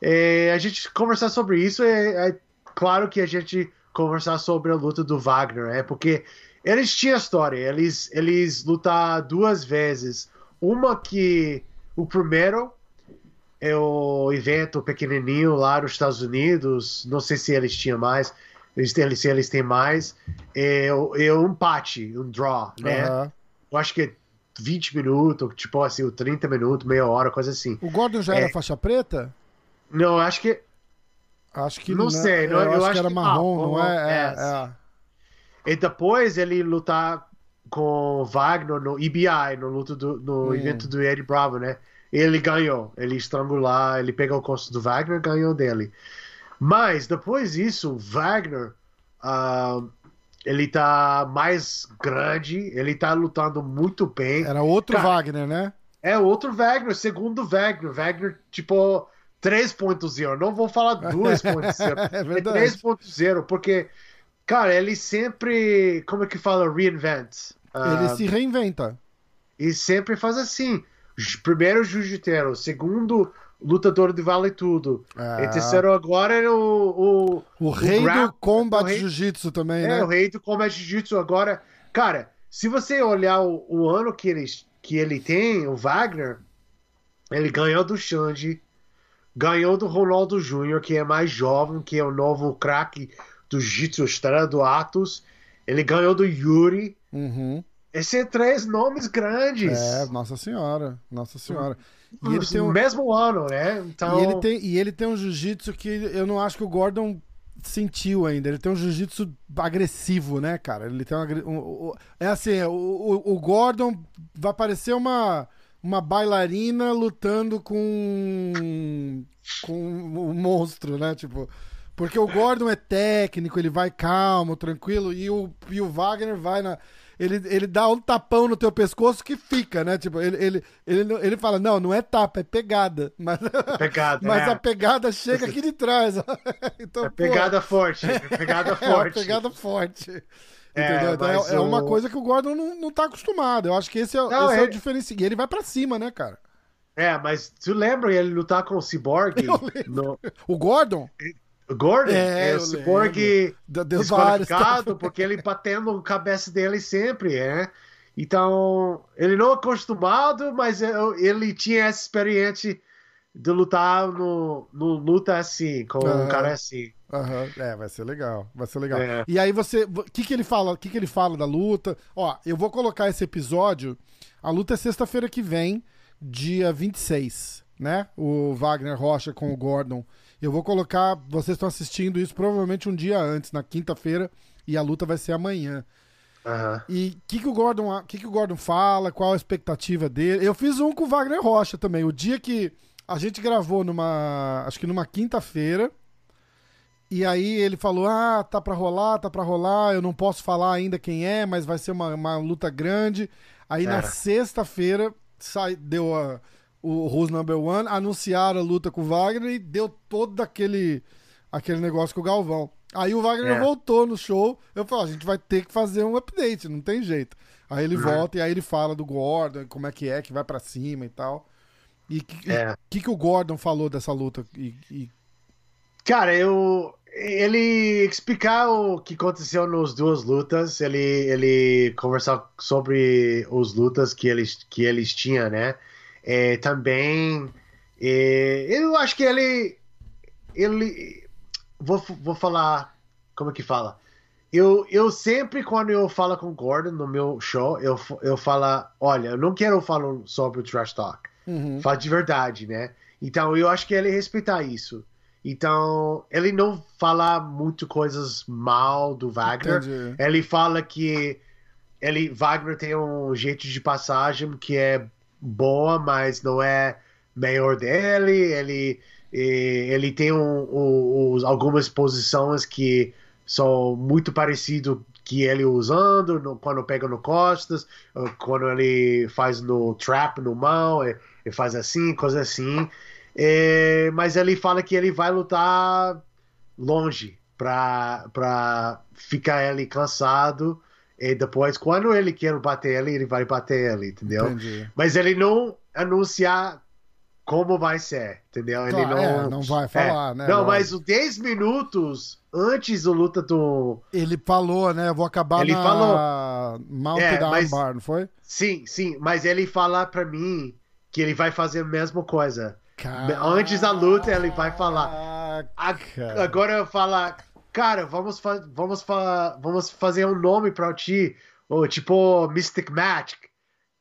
Speaker 2: E a gente conversar sobre isso é, é, claro que a gente conversar sobre a luta do Wagner, é porque eles tinham história, eles eles lutaram duas vezes, uma que o primeiro é o evento pequenininho lá nos Estados Unidos, não sei se eles tinham mais, eles têm, se eles têm mais, é, é um empate, um draw, né? Uhum. Eu acho que é 20 minutos, tipo assim, 30 minutos, meia hora, coisa assim.
Speaker 1: O Gordon já é... era faixa preta?
Speaker 2: Não, acho que.
Speaker 1: Acho que
Speaker 2: não. Não sei, não, eu, eu, acho,
Speaker 1: que era marrom, não, não é? É,
Speaker 2: é? é, E depois ele lutar com Wagner no EBI, no, luto do, no hum. evento do Eddie Bravo, né? Ele ganhou, ele estrangular, ele pegou o costo do Wagner, ganhou dele. Mas depois disso, Wagner, uh, ele tá mais grande, ele tá lutando muito bem.
Speaker 1: Era outro Cara, Wagner, né?
Speaker 2: É outro Wagner, segundo Wagner. Wagner, tipo, 3.0. Não vou falar 2.0. [laughs] é, é 3.0, porque, cara, ele sempre, como é que fala, reinvent.
Speaker 1: Ele uh, se reinventa.
Speaker 2: E sempre faz assim. Primeiro jiu-jiteiro, segundo lutador de vale tudo. É. E terceiro agora é o.
Speaker 1: O, o rei o do combat jiu-jitsu também,
Speaker 2: é,
Speaker 1: né?
Speaker 2: É, o rei do combat jiu-jitsu agora. Cara, se você olhar o, o, ano que ele, que ele tem, o Wagner, ele ganhou do Xande, ganhou do Ronaldo Júnior, que é mais jovem, que é o novo craque do jiu-jitsu, estrela do Atos. Ele ganhou do Yuri.
Speaker 1: Uhum.
Speaker 2: Esses são três nomes grandes.
Speaker 1: É, Nossa Senhora. Nossa Senhora.
Speaker 2: E ele tem um... mesmo ano, né?
Speaker 1: Então... E ele tem, e ele tem um jiu-jitsu que eu não acho que o Gordon sentiu ainda. Ele tem um jiu-jitsu agressivo, né, cara? Ele tem um, é assim, o, o, Gordon vai parecer uma uma bailarina lutando com com um monstro, né? Tipo, porque o Gordon é técnico, ele vai calmo, tranquilo, e o, e o Wagner vai na ele, ele dá um tapão no teu pescoço que fica, né? Tipo, ele, ele, ele, ele fala, não, não é tapa, é pegada. [laughs] Mas,
Speaker 2: pegada,
Speaker 1: mas
Speaker 2: é.
Speaker 1: a pegada chega aqui de trás. [laughs]
Speaker 2: então, é pegada pô, forte, é pegada [laughs] forte.
Speaker 1: É pegada forte. É, então, é, é, uma coisa que o Gordon não, não tá acostumado. Eu acho que esse é, não, esse é o diferencial. E ele vai para cima, né, cara?
Speaker 2: É, mas tu lembra ele lutar com o Cyborg? [laughs] No...
Speaker 1: O Gordon?
Speaker 2: O Gordon é, é o Cyborg desqualificado porque ele batendo a cabeça dele sempre, é. Então, ele não é acostumado, mas ele tinha essa experiência de lutar no, no luta assim, com uhum. um cara assim.
Speaker 1: Uhum. É, vai ser legal, vai ser legal. É. E aí você, o que que ele fala? O que que ele fala da luta? Ó, eu vou colocar esse episódio. A luta é sexta-feira que vem, dia 26, né? O Wagner Rocha com o Gordon eu vou colocar. Vocês estão assistindo isso provavelmente um dia antes, na quinta-feira, e a luta vai ser amanhã.
Speaker 2: Uhum.
Speaker 1: E o que, que, o Gordon, que, que o Gordon fala? Qual a expectativa dele? Eu fiz um com o Wagner Rocha também. O dia que a gente gravou numa. Acho que numa quinta-feira. E aí ele falou: Ah, tá pra rolar, tá pra rolar. Eu não posso falar ainda quem é, mas vai ser uma, uma luta grande. Aí na sexta-feira deu a o Who's Number One, anunciaram a luta com o Wagner e deu todo aquele, aquele negócio com o Galvão. Aí o Wagner é. voltou no show. Eu falei, a gente vai ter que fazer um update, não tem jeito. Aí ele uhum. volta e aí ele fala do Gordon, como é que é, que vai para cima e tal. E o que, é. que, que o Gordon falou dessa luta? E, e...
Speaker 2: Cara, eu. Ele explicar o que aconteceu nas duas lutas, ele, ele conversar sobre as lutas que eles, que eles tinham, né? É, também, é, eu acho que ele, ele, vou, vou falar, como é que fala? Eu, eu sempre, quando eu falo com o Gordon no meu show, eu, eu falo, olha, eu não quero falar sobre o trash talk. Uhum. Fala de verdade, né? Então, eu acho que ele respeitar isso. Então, ele não fala muito coisas mal do Wagner. Entendi. Ele fala que ele Wagner tem um jeito de passagem que é boa, mas não é melhor dele. Ele E ele tem um, um, um, algumas posições que são muito parecidas que ele usando no, quando pega no costas, quando ele faz no trap no mão, ele, faz assim, coisa assim. É, mas ele fala que ele vai lutar longe para ficar ele cansado e depois quando ele quer bater ele, ele vai bater ele, entendeu? Entendi. Mas ele não anunciar como vai ser, entendeu?
Speaker 1: Claro, ele não, é, não vai falar, é. né?
Speaker 2: Não, mas os 10 minutos antes do luta do.
Speaker 1: Ele falou, né? Eu vou acabar ele na falou. Mount é, da mas... Armbar, não foi?
Speaker 2: Sim, sim, mas ele falar pra mim que ele vai fazer a mesma coisa. Caraca. Antes da luta, ele vai falar. Agora eu falar, cara, vamos, fa vamos, fa vamos fazer um nome pra ti, ou tipo Mystic Magic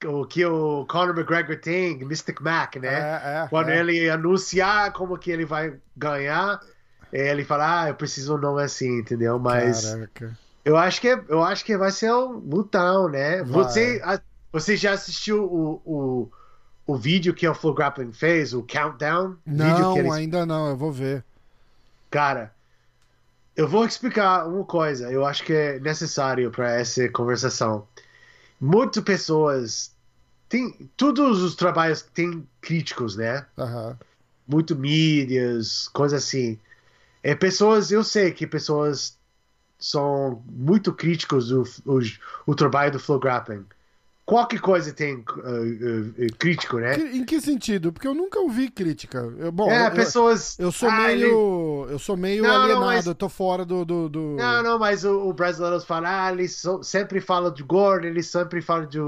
Speaker 2: o que o Conor McGregor tem, Mystic Mac, né? É, é, Quando é. ele anunciar como que ele vai ganhar, ele fala, ah, eu preciso um nome assim, entendeu? Mas Caraca. eu acho que eu acho que vai ser um lutão, né? Você você já assistiu o, o, o vídeo que o Flow Grappling fez, o countdown?
Speaker 1: Não,
Speaker 2: eles...
Speaker 1: ainda não, eu vou ver.
Speaker 2: Cara, eu vou explicar uma coisa, eu acho que é necessário para essa conversação muitas pessoas tem todos os trabalhos têm críticos, né?
Speaker 1: Uhum.
Speaker 2: Muito mídias, coisas assim. É pessoas, eu sei que pessoas são muito críticos do o, o trabalho do flow grappling. Qualquer coisa tem uh, uh, crítico, né?
Speaker 1: Em que sentido? Porque eu nunca ouvi crítica. Eu, bom,
Speaker 2: é,
Speaker 1: eu,
Speaker 2: pessoas.
Speaker 1: Eu, sou ah, meio. Ele... Eu sou meio não, alienado, não, mas... eu tô fora do. do, do...
Speaker 2: Não, não, mas o, o brasileiro fala, ah, eles sempre falam de Gordon, eles sempre falam de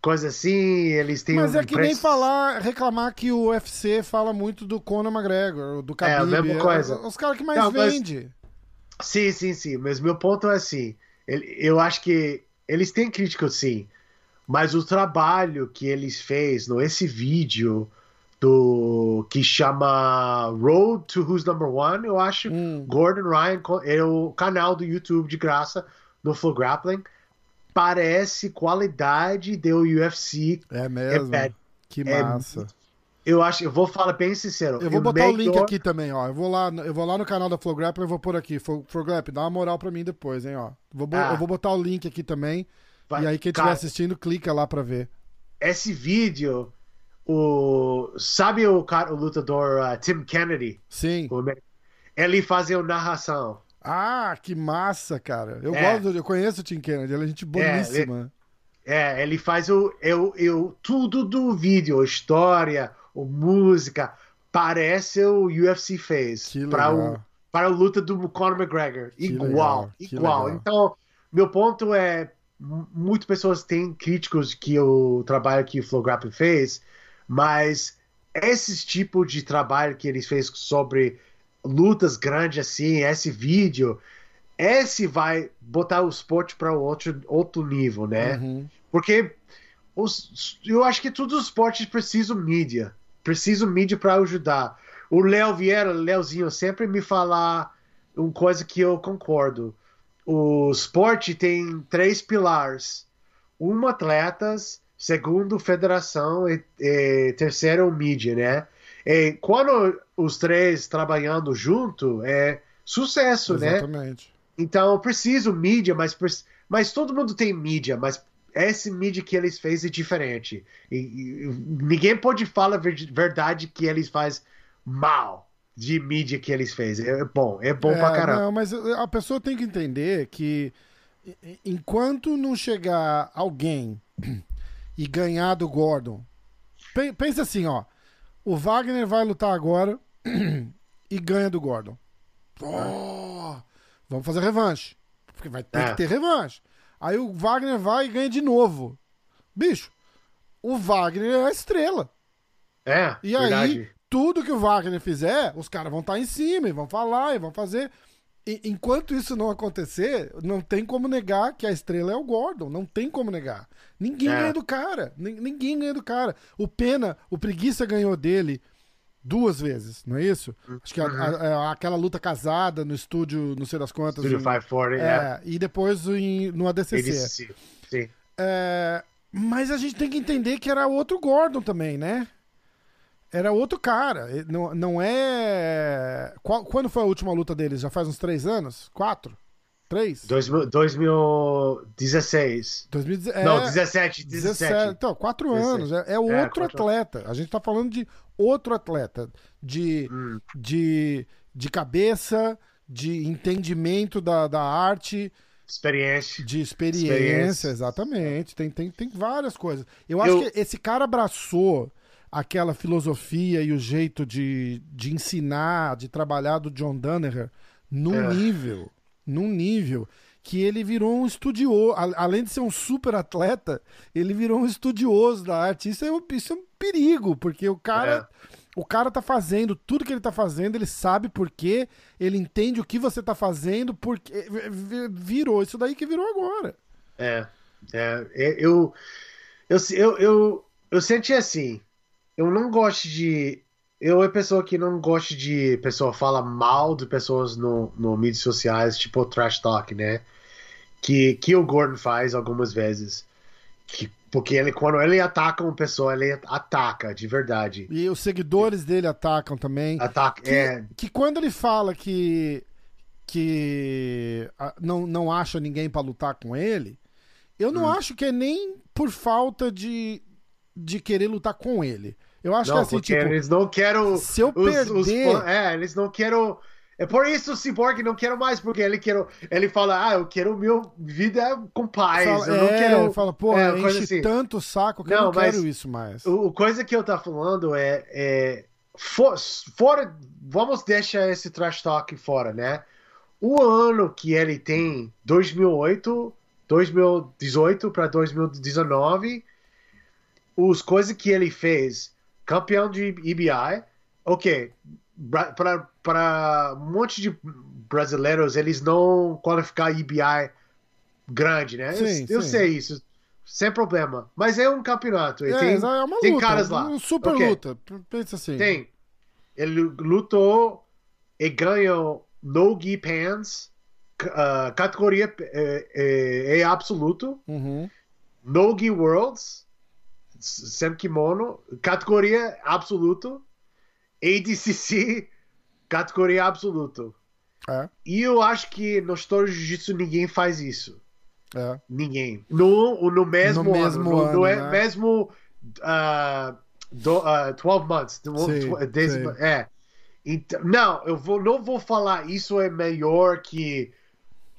Speaker 2: coisa assim, eles têm
Speaker 1: Mas um é que preço... nem falar, reclamar que o UFC fala muito do Conor McGregor, do Khabib. É a mesma coisa. É, os caras que mais vendem.
Speaker 2: Mas... Sim, sim, sim. Mas meu ponto é assim, eu acho que eles têm críticas sim, mas o trabalho que eles fez no esse vídeo do que chama Road to Who's Number One, eu acho, hum. Gordon Ryan é o canal do YouTube de graça no Flow Grappling parece qualidade do UFC.
Speaker 1: É mesmo. É, que massa. É,
Speaker 2: eu acho, eu vou falar bem sincero.
Speaker 1: Eu vou botar o link aqui também, ó. Eu vou lá, eu vou lá no canal da Flowgrap e vou pôr aqui. Flowgrap, dá uma moral pra mim depois, hein, ó. Vou, ah. Eu vou botar o link aqui também. Vai, e aí quem estiver assistindo, clica lá pra ver.
Speaker 2: Esse vídeo, o sabe o, o lutador uh, Tim Kennedy?
Speaker 1: Sim.
Speaker 2: Ele fazia narração.
Speaker 1: Ah, que massa, cara. Eu é. gosto, eu conheço o Tim Kennedy, ele é gente boníssima.
Speaker 2: É, ele, é, ele faz o eu, eu tudo do vídeo, história, o música, parece o UFC fez para o para a luta do Conor McGregor, que igual, legal, igual. Então, meu ponto é muitas pessoas têm críticos que o trabalho que o Flow Grappling fez, mas esse tipo de trabalho que eles fez sobre lutas grandes assim, esse vídeo, esse vai botar o esporte para outro, outro nível, né? Uhum. Porque os, eu acho que todos os esportes precisam mídia, precisam mídia para ajudar. O Léo Vieira, Léozinho, sempre me falar uma coisa que eu concordo. O esporte tem três pilares: um atletas, segundo federação e, e terceiro mídia, né? E quando os três trabalhando junto, é sucesso,
Speaker 1: Exatamente. né? Exatamente.
Speaker 2: Então, preciso mídia, mas, mas todo mundo tem mídia, mas essa mídia que eles fez é diferente. E, e, ninguém pode falar a verdade que eles faz mal de mídia que eles fez. É bom, é bom é, pra caramba.
Speaker 1: Não, mas a pessoa tem que entender que enquanto não chegar alguém e ganhar do Gordon, pensa assim, ó, o Wagner vai lutar agora [clears throat] e ganha do Gordon. Oh, vamos fazer revanche. Porque vai ter é. que ter revanche. Aí o Wagner vai e ganha de novo. Bicho, o Wagner é a estrela.
Speaker 2: É.
Speaker 1: E verdade. aí, tudo que o Wagner fizer, os caras vão estar tá em cima e vão falar e vão fazer. E, enquanto isso não acontecer, não tem como negar que a estrela é o Gordon. Não tem como negar. Ninguém é. ganha do cara. Ninguém ganha do cara. O Pena, o Preguiça ganhou dele duas vezes, não é isso? Acho que a, a, a, é, aquela luta casada no estúdio, não sei das quantas.
Speaker 2: Estúdio 540,
Speaker 1: é. é. E depois em, no ADCC. ADCC,
Speaker 2: sim.
Speaker 1: É, mas a gente tem que entender que era outro Gordon também, né? Era outro cara. Não, não é. Qual, quando foi a última luta deles? Já faz uns três anos? Quatro? Três?
Speaker 2: 2016.
Speaker 1: 2017.
Speaker 2: Não, 17, 17. 17.
Speaker 1: Então, quatro 17. anos. É, é outro é, atleta. A gente tá falando de outro atleta. De, hum. de, de cabeça, de entendimento da, da arte.
Speaker 2: Experiência.
Speaker 1: De experiência, experiência, exatamente. Tem, tem, tem várias coisas. Eu acho Eu... que esse cara abraçou aquela filosofia e o jeito de, de ensinar, de trabalhar do John Danaher num é. nível, num nível que ele virou um estudioso, além de ser um super atleta, ele virou um estudioso da arte. Isso é um, isso é um perigo, porque o cara é. o cara tá fazendo tudo que ele tá fazendo, ele sabe por quê, ele entende o que você tá fazendo, porque virou isso daí que virou agora.
Speaker 2: É, é eu eu eu, eu, eu senti assim, eu não gosto de. Eu é pessoa que não gosta de pessoa fala mal de pessoas no, no mídias sociais, tipo trash talk, né? Que, que o Gordon faz algumas vezes. Que, porque ele, quando ele ataca uma pessoa, ele ataca de verdade.
Speaker 1: E os seguidores dele atacam também.
Speaker 2: Ataca,
Speaker 1: que,
Speaker 2: é.
Speaker 1: Que quando ele fala que que não, não acha ninguém para lutar com ele, eu não hum. acho que é nem por falta de, de querer lutar com ele. Eu acho
Speaker 2: não,
Speaker 1: que assim, tipo.
Speaker 2: Eles não querem.
Speaker 1: Se eu os, perder. Os,
Speaker 2: é, eles não querem. É por isso o Cyborg não quero mais, porque ele quer, ele fala, ah, eu quero meu vida com paz. Fala, eu não
Speaker 1: é,
Speaker 2: quero.
Speaker 1: Ele fala, pô, é, enche assim. tanto saco que não, eu não quero isso mais.
Speaker 2: O, coisa que eu tá falando é, é for, fora, vamos deixar esse trash talk fora, né? O ano que ele tem, 2008, 2018 para 2019, os coisas que ele fez campeão de EBI, ok, para um monte de brasileiros eles não qualificar EBI grande, né? Sim, eu, eu sei isso, sem problema. Mas é um campeonato. É, tem, é uma tem luta, caras lá.
Speaker 1: Um super okay. luta, pensa assim.
Speaker 2: Tem. Ele lutou e ganhou no gi pants, uh, categoria é, é, é absoluto,
Speaker 1: uhum.
Speaker 2: no gi worlds sem kimono, categoria absoluto, ADCC, categoria absoluto.
Speaker 1: É.
Speaker 2: E eu acho que no Story Jiu-Jitsu ninguém faz isso.
Speaker 1: É.
Speaker 2: Ninguém. No, no mesmo
Speaker 1: no
Speaker 2: ano.
Speaker 1: Mesmo
Speaker 2: no,
Speaker 1: ano
Speaker 2: no
Speaker 1: né?
Speaker 2: mesmo uh, do, uh, 12 months.
Speaker 1: Sim.
Speaker 2: É. Então, não, eu vou, não vou falar isso é melhor que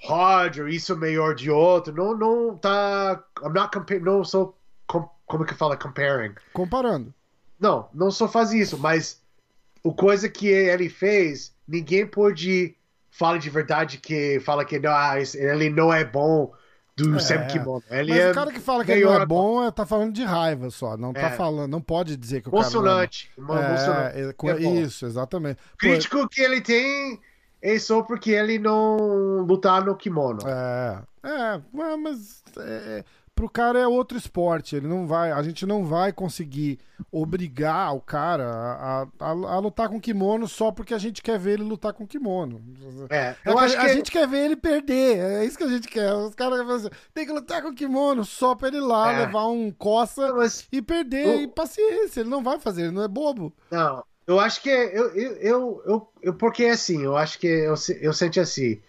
Speaker 2: Roger, isso é melhor de outro. Não, não tá. I'm not comparing. Não sou como que fala comparing?
Speaker 1: Comparando.
Speaker 2: Não, não só faz isso, mas o coisa que ele fez, ninguém pode falar de verdade que fala que não, ah, ele não é bom do é, Sam Kimono. Ele
Speaker 1: mas
Speaker 2: é
Speaker 1: o cara que fala que ele não é bom é, tá falando de raiva só, não tá é. falando, não pode dizer que o
Speaker 2: Emocionante.
Speaker 1: cara é, é, é isso, exatamente.
Speaker 2: Crítico Pô, que ele tem é só porque ele não lutar no kimono.
Speaker 1: É, é, mas é, pro cara é outro esporte. Ele não vai, a gente não vai conseguir obrigar o cara a, a, a, lutar com kimono só porque a gente quer ver ele lutar com kimono.
Speaker 2: É,
Speaker 1: eu acho a, que a gente quer ver ele perder. É isso que a gente quer. Os caras assim, tem que lutar com kimono só pra ele lá é. levar um coça Mas, e perder. O... E paciência, ele não vai fazer, ele não é bobo.
Speaker 2: Não, eu acho que eu, eu, eu, eu, eu porque assim, eu acho que eu, eu senti assim.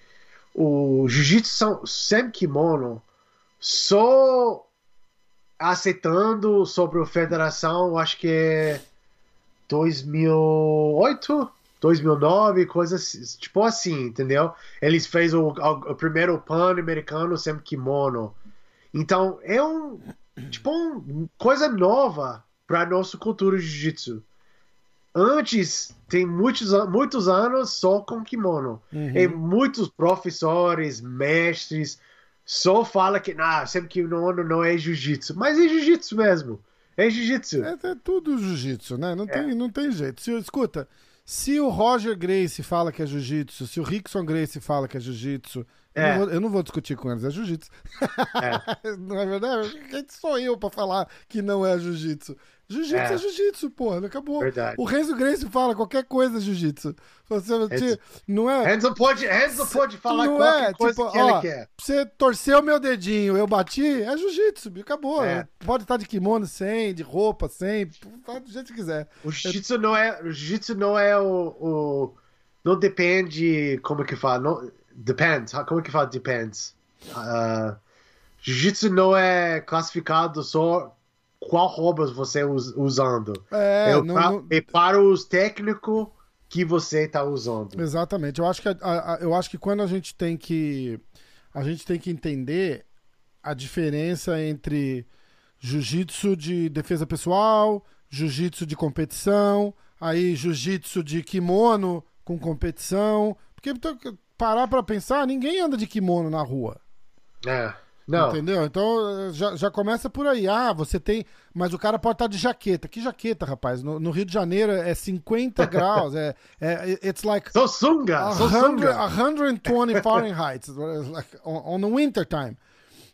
Speaker 2: O jiu-jitsu sem kimono só aceitando sobre a federação, acho que é 2008, 2009, coisas tipo assim, entendeu? Eles fez o, o, o primeiro pan-americano sem kimono. Então, é um tipo uma coisa nova para nossa cultura jiu-jitsu. Antes, tem muitos, muitos anos só com kimono. Uhum. E muitos professores, mestres, só fala que nah, sempre que não, não é jiu-jitsu. Mas é jiu-jitsu mesmo. É jiu-jitsu.
Speaker 1: É, é, tudo jiu-jitsu, né? Não, é. tem, não tem jeito. Se, escuta, se o Roger Grace fala que é jiu-jitsu, se o Rickson Grace fala que é jiu-jitsu, Eu, não vou, eu, não vou, discutir com eles, é jiu-jitsu. É. [laughs] não é verdade? Quem sou eu pra falar que não é jiu-jitsu? Jiu-jitsu é, é jiu-jitsu, porra, acabou. Verdade. O Renzo Grace fala qualquer coisa é jiu-jitsu. Você, não é.
Speaker 2: Renzo pode, Renzo pode falar não qualquer é, coisa tipo, que ó, ele quer.
Speaker 1: Você torceu meu dedinho, eu bati, é jiu-jitsu, acabou. É. Pode estar de kimono sem, de roupa sem, tá do jeito que quiser.
Speaker 2: O jiu-jitsu não é, o jiu-jitsu não é o, o, não depende como que fala, não, depends, como que fala depends. Uh, jiu-jitsu não é classificado só qual roupas você us, usando. É, é, não, pra, não... para os técnicos que você está usando.
Speaker 1: Exatamente. Eu acho que a, a, eu acho que quando a gente tem que a gente tem que entender a diferença entre jiu-jitsu de defesa pessoal, jiu-jitsu de competição, aí jiu-jitsu de kimono com competição, porque parar para pensar, ninguém anda de kimono na rua.
Speaker 2: É. Não.
Speaker 1: Entendeu? Então já, já começa por aí. Ah, você tem. Mas o cara pode estar de jaqueta. Que jaqueta, rapaz? No, no Rio de Janeiro é 50 [laughs] graus. É, é, it's like.
Speaker 2: So sunga! So sunga!
Speaker 1: 120 Fahrenheit. [laughs] like on, on the winter time.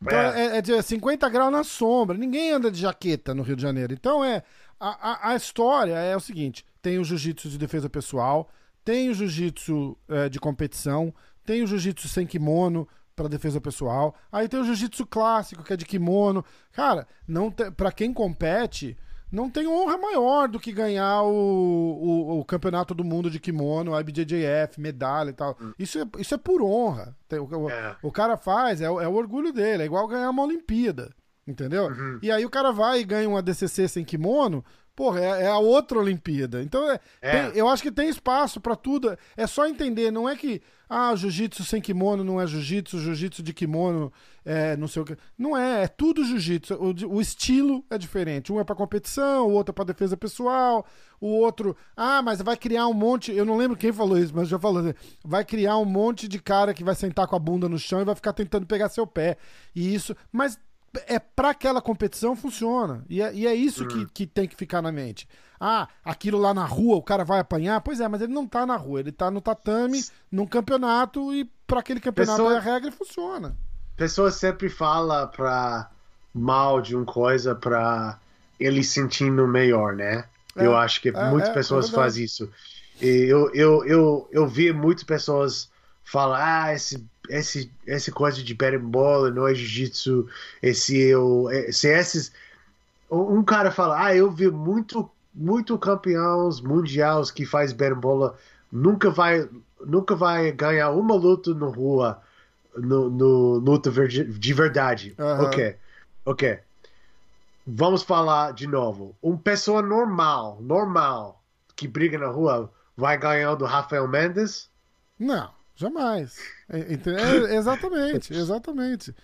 Speaker 1: Então é. é, é de 50 graus na sombra. Ninguém anda de jaqueta no Rio de Janeiro. Então é. A, a, a história é o seguinte: tem o jiu-jitsu de defesa pessoal, tem o jiu-jitsu é, de competição, tem o jiu-jitsu sem kimono para defesa pessoal. Aí tem o jiu-jitsu clássico, que é de kimono. Cara, não para quem compete, não tem honra maior do que ganhar o, o, o, campeonato do mundo de kimono, IBJJF, medalha e tal. Hum. Isso, é, isso é por honra. O, é. o cara faz, é, é, o orgulho dele, é igual ganhar uma Olimpíada. Entendeu? Uhum. E aí o cara vai e ganha uma DCC sem kimono, Porra, é, é, a outra Olimpíada. Então, é, é. Tem, eu acho que tem espaço para tudo. É só entender, não é que ah, jiu-jitsu sem kimono não é jiu-jitsu, jiu-jitsu de kimono é não sei o que. Não é, é tudo jiu-jitsu. O, o, estilo é diferente. Um é para competição, o outro é para defesa pessoal, o outro, ah, mas vai criar um monte, eu não lembro quem falou isso, mas já falou, vai criar um monte de cara que vai sentar com a bunda no chão e vai ficar tentando pegar seu pé. E isso, mas é para aquela competição funciona. E é, e é isso uhum. que, que tem que ficar na mente. Ah, aquilo lá na rua o cara vai apanhar? Pois é, mas ele não tá na rua, ele tá no tatame, num campeonato e para aquele campeonato Pessoa... a regra funciona.
Speaker 2: Pessoas sempre fala pra mal de uma coisa pra ele sentindo melhor, né? É, eu acho que é, muitas é, é pessoas fazem isso. E eu, eu, eu, eu vi muitas pessoas falar, ah, esse esse, essa coisa de berimbolo não é jiu-jitsu, esse eu, se esses um cara fala, ah, eu vi muito muito campeões mundiais que faz berimbolo nunca vai nunca vai ganhar uma luta no rua no, no luta de verdade. Uhum. Ok, ok. Vamos falar de novo. Uma pessoa normal, normal que briga na rua vai ganhar do Rafael Mendes?
Speaker 1: Não. Jamais. É, é, [laughs] exatamente, exatamente.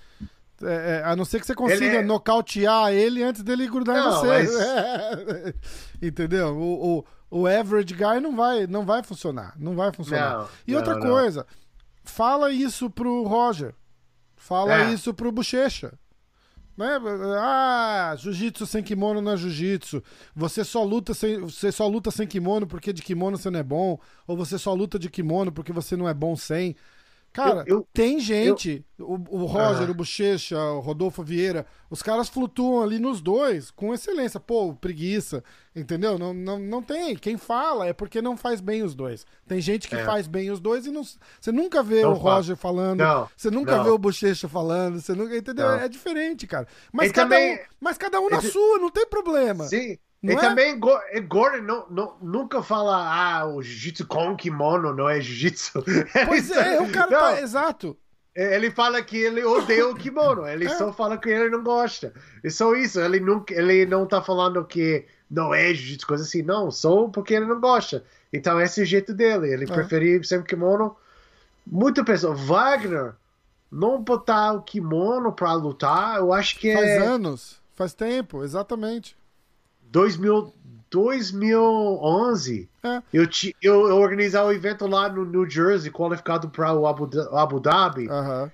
Speaker 1: É, é, a não ser que você consiga ele é... nocautear ele antes dele grudar não, em você. Mas... [laughs] Entendeu? O, o, o, average guy não vai, não vai funcionar. Não vai funcionar. Não, e outra não, coisa, fala isso pro Roger. Fala isso pro Bochecha. Né? Ah, jiu-jitsu sem kimono não é jiu-jitsu. Você só luta sem você só luta sem kimono porque de kimono você não é bom, ou você só luta de kimono porque você não é bom sem. Cara, eu, eu, tem gente, eu, o, o, Roger, ah. o Bochecha, o Rodolfo Vieira, os caras flutuam ali nos dois com excelência. Pô, preguiça, entendeu? Não, não, não tem. Quem fala é porque não faz bem os dois. Tem gente que é. faz bem os dois e não. Você nunca vê não o Roger falando, não, você nunca não. vê o Bochecha falando, você nunca. Entendeu? É diferente, cara. Mas, cada, também... um, mas cada um na sua, não tem problema.
Speaker 2: Sim. Não e é? também Gordon não, não, nunca fala, ah, o jiu-jitsu com kimono não é jiu-jitsu. [laughs]
Speaker 1: Pois é, o cara tá, exato.
Speaker 2: É, ele fala que ele odeia o kimono, ele é. só fala que ele não gosta. E só isso, ele, nunca, ele não tá falando que não é jiu-jitsu, coisa assim, não, só porque ele não gosta. Então esse é o jeito dele, ele é. prefere sempre kimono. Muita pessoa, Wagner, não botar o kimono pra lutar, eu acho que
Speaker 1: faz
Speaker 2: é...
Speaker 1: Faz anos, faz tempo, exatamente.
Speaker 2: 2000, 2011, é. eu, eu, eu organizava um evento lá no New Jersey, qualificado para o Abu, Abu Dhabi.
Speaker 1: Uhum.